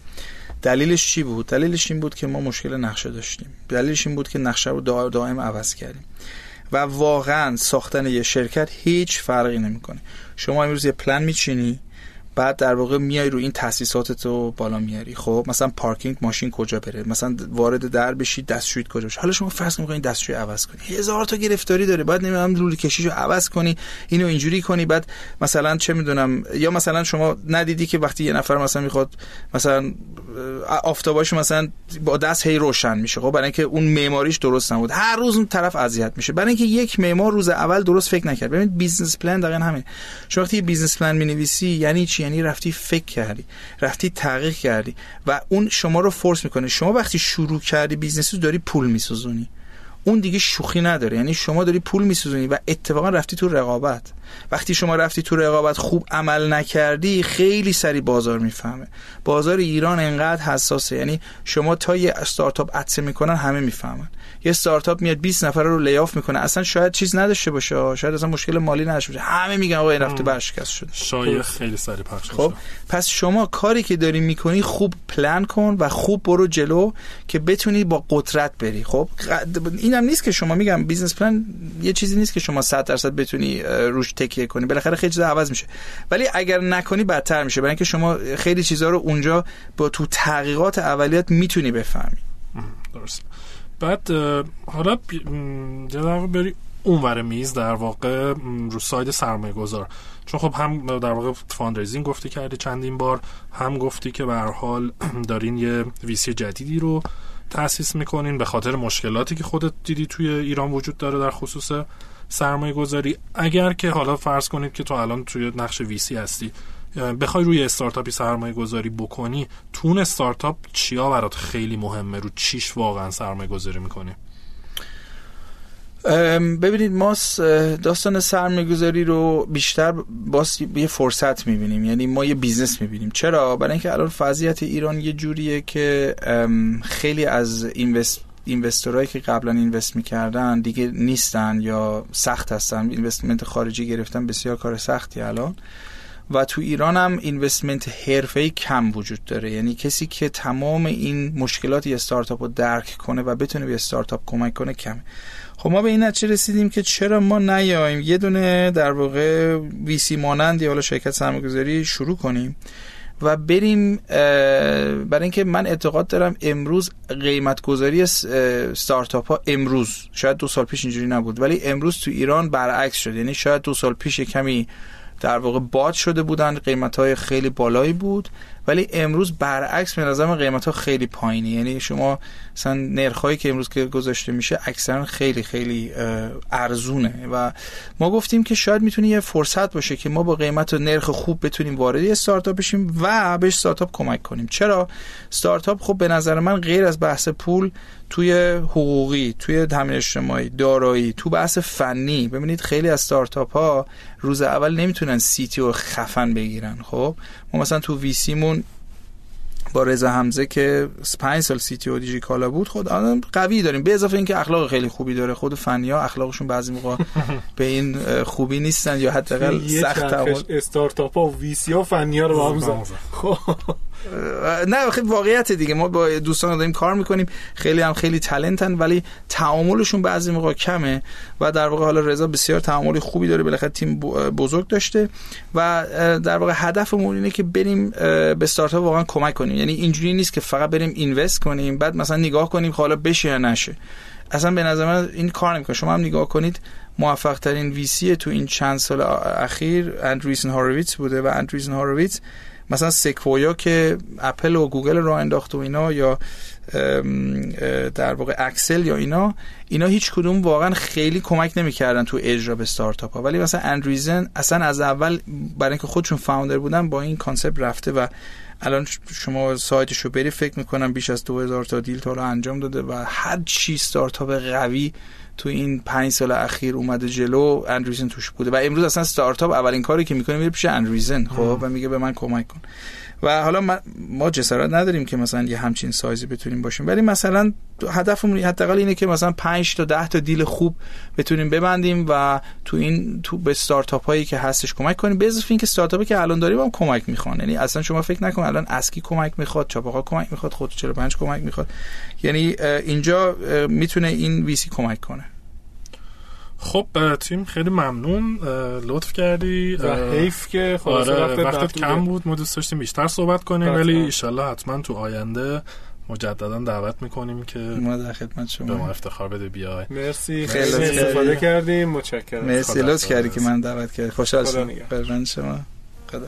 دلیلش چی بود؟ دلیلش این بود که ما مشکل نقشه داشتیم. دلیلش این بود که نقشه رو دائم عوض کردیم. و واقعا ساختن یه شرکت هیچ فرقی نمی‌کنه. شما امروز یه پلن میچینی بعد در واقع میای رو این تاسیسات رو بالا میاری. خب مثلا پارکینگ ماشین کجا بره؟ مثلا وارد در بشی دستشویت کجا بشه؟ حالا شما فرض می‌کنید دستشوی عوض کنی. هزار تا گرفتاری داره. بعد نمی‌دونم لوله کشیشو عوض کنی اینو اینجوری کنی. بعد مثلا چه می‌دونم یا مثلا شما ندیدی که وقتی یه نفر مثلا می‌خواد مثلا آفتاباش مثلا با دست هی روشن میشه. خب برای اینکه اون معماریش درست نبود. هر روز اون طرف اذیت میشه. برای اینکه یک معمار روز اول درست فکر نکرد. ببینید business plan دقیقاً همین. شما وقتی business plan می‌نویسی یعنی چی؟ یعنی رفتی فکر کردی رفتی تحقیق کردی و اون شما رو force می‌کنه. شما وقتی شروع کردی business داری پول میسوزونی. اون دیگه شوخی نداره. یعنی شما داری پول میسوزونی و اتفاقا رفتی تو رقابت. وقتی شما رفتی تو رقابت خوب عمل نکردی خیلی سریع بازار می‌فهمه. بازار ایران انقدر حساسه. یعنی شما تا یه استارتاپ عطسه می‌کنن همه می‌فهمن. یه استارتاپ میاد 20 نفر رو layoff می‌کنه. اصلا شاید چیز نداشته باشه. شاید اصلا مشکل مالی نداشته باشه. همه میگن آقا این رفته برشکست شده. شاید. خیلی سریع پخش خب پس شما کاری که داری می‌کنی خوب پلان کن و خوب برو جلو که بتونی با قدرت بری. خب اینم نیست که شما میگم business plan یه چیزی نیست که شما 100 درصد بتونی روش تکیه کنی. بالاخره خیلی چیزا عوض میشه. ولی اگر نکنی بدتر میشه. برای اینکه شما خیلی چیزا رو اونجا با تو تحقیقات اولیات می‌تونی بفهمی. درست بعد حالا در بری اونور میز در واقع رو side سرمایه گذار چون خب هم در واقع fundraising گفتی کردی چندین بار هم گفتی که به هر حال دارین یه VC جدیدی رو تاسیس می‌کنین به خاطر مشکلاتی که خودت دیدی توی ایران وجود داره در خصوص سرمایه گذاری اگر که حالا فرض کنید که تو الان توی نقش VC هستی بخوای روی استارتاپی سرمایه گذاری بکنی تو اون استارتاپ چیا برات خیلی مهمه؟ رو چیش واقعا سرمایه گذاری می‌کنی ببینید ما داستان سرمایه گذاری رو بیشتر باز یه فرصت می‌بینیم. یعنی ما یه business می‌بینیم. چرا؟ برای اینکه الان وضعیت ایران یه جوریه که خیلی از invest investor ایی که قبلا invest می‌کردن دیگه نیستن یا سخت هستن. investment خارجی گرفتن بسیار کار سختی الان. و تو ایران هم اینوستمنت حرفه‌ای کم وجود داره. یعنی کسی که تمام این مشکلات یه استارتاپ رو درک کنه و بتونه به استارتاپ کمک کنه کمه. خب ما به این نتیجه رسیدیم که چرا ما نیایم یه دونه در واقع ویسی مانند یا حالا شرکت سرمایه‌گذاری شروع کنیم و بریم برای اینکه من اعتقاد دارم امروز قیمت گذاری ستارتاپ ها امروز شاید دو سال پیش اینجوری نبود ولی امروز تو ایران برعکس شد. یعنی شاید دو سال پیش کمی در واقع باد شده بودن قیمت های خیلی بالایی بود. ولی امروز برعکس به نظر قیمت ها خیلی پایینی یعنی شما مثلا نرخ که امروز که گذاشته میشه اکثرا خیلی خیلی ارزونه. و ما گفتیم که شاید می‌تونه یه فرصت باشه که ما با قیمت و نرخ خوب بتونیم وارد یه استارتاپ بشیم و به استارتاپ کمک کنیم. چرا؟ استارتاپ خب به نظر من غیر از بحث پول توی حقوقی توی تامین اجتماعی دارایی تو بحث فنی. ببینید خیلی از استارتاپ ها روز اول نمی‌تونن سیتی و خفن بگیرن خب؟ ما مثلا تو ویسیمون با رضا حمزه که 5 سال سی تی او دیجی کالا بود خود آدم قوی داریم. به اضافه اینکه اخلاق خیلی خوبی داره. خود فنی ها اخلاقشون بعضی موقع به این خوبی نیستن یا حداقل سخت استارتاپ ها و وی سی ها فنی ها رو با هم خب. نه خیلی واقعیت دیگه. ما با دوستان داریم کار می‌کنیم. خیلی هم خیلی تلنتن ولی تعاملشون بعضی موقع کمه و در واقع حالا رضا بسیار تعاملی خوبی داره. بالاخره تیم بزرگ داشته و در واقع هدفمون اینه که بریم به استارتاپ واقعا کمک کنیم. یعنی اینجوری نیست که فقط بریم invest کنیم بعد مثلا نگاه کنیم حالا بشه یا نشه. اصلا به نظر من این کار نمی‌کنه. شما هم نگاه کنید موفق ترین VC تو این چند سال اخیر Andreessen Horowitz بوده و Andreessen Horowitz مثلا Sequoia که اپل و گوگل رو انداخت و اینا یا در واقع Accel یا اینا اینا هیچ کدوم واقعا خیلی کمک نمی‌کردن تو اجرا به استارتاپ ها ولی مثلا Andreessen اصلا از اول برای اینکه خودشون founder بودن با این concept رفته و الان شما سایتش رو بری فکر می‌کنم بیش از 2000 تا deal تا انجام داده و هر چی استارتاپ قوی تو این پنج سال اخیر اومده جلو Andreessen توش بوده. و امروز اصلا استارتاپ اولین کاری که می‌کنه میره پیش Andreessen خب؟ و میگه به من کمک کن. و حالا ما جسارت نداریم که مثلا یه همچین سایزی بتونیم باشیم. ولی مثلا هدفمون حداقل اینه که مثلا 5 تا 10 تا دیل خوب بتونیم ببندیم و تو این تو به استارتاپ هایی که هستش کمک کنیم. به اینکه استارتاپی که الان داریم هم کمک می‌خوان. یعنی اصلا شما فکر نکن الان اسکی کمک می‌خواد چاپاقا کمک می‌خواد خود 45 کمک می‌خواد. یعنی اینجا می‌تونه این ویسی کمک کنه. خب تیم خیلی ممنون لطف کردی و حیف که آره وقتت کم بود ما دوست داشتیم بیشتر صحبت کنیم ولی ایشالله حتما تو آینده مجددا دعوت می‌کنیم که ما در خدمت شما. به ما افتخار بده بیای. مرسی. خیلی استفاده کردیم. متشکرم. مرسی. لطف کردی که من دعوت کردی. خوشحال شدم. شما خدا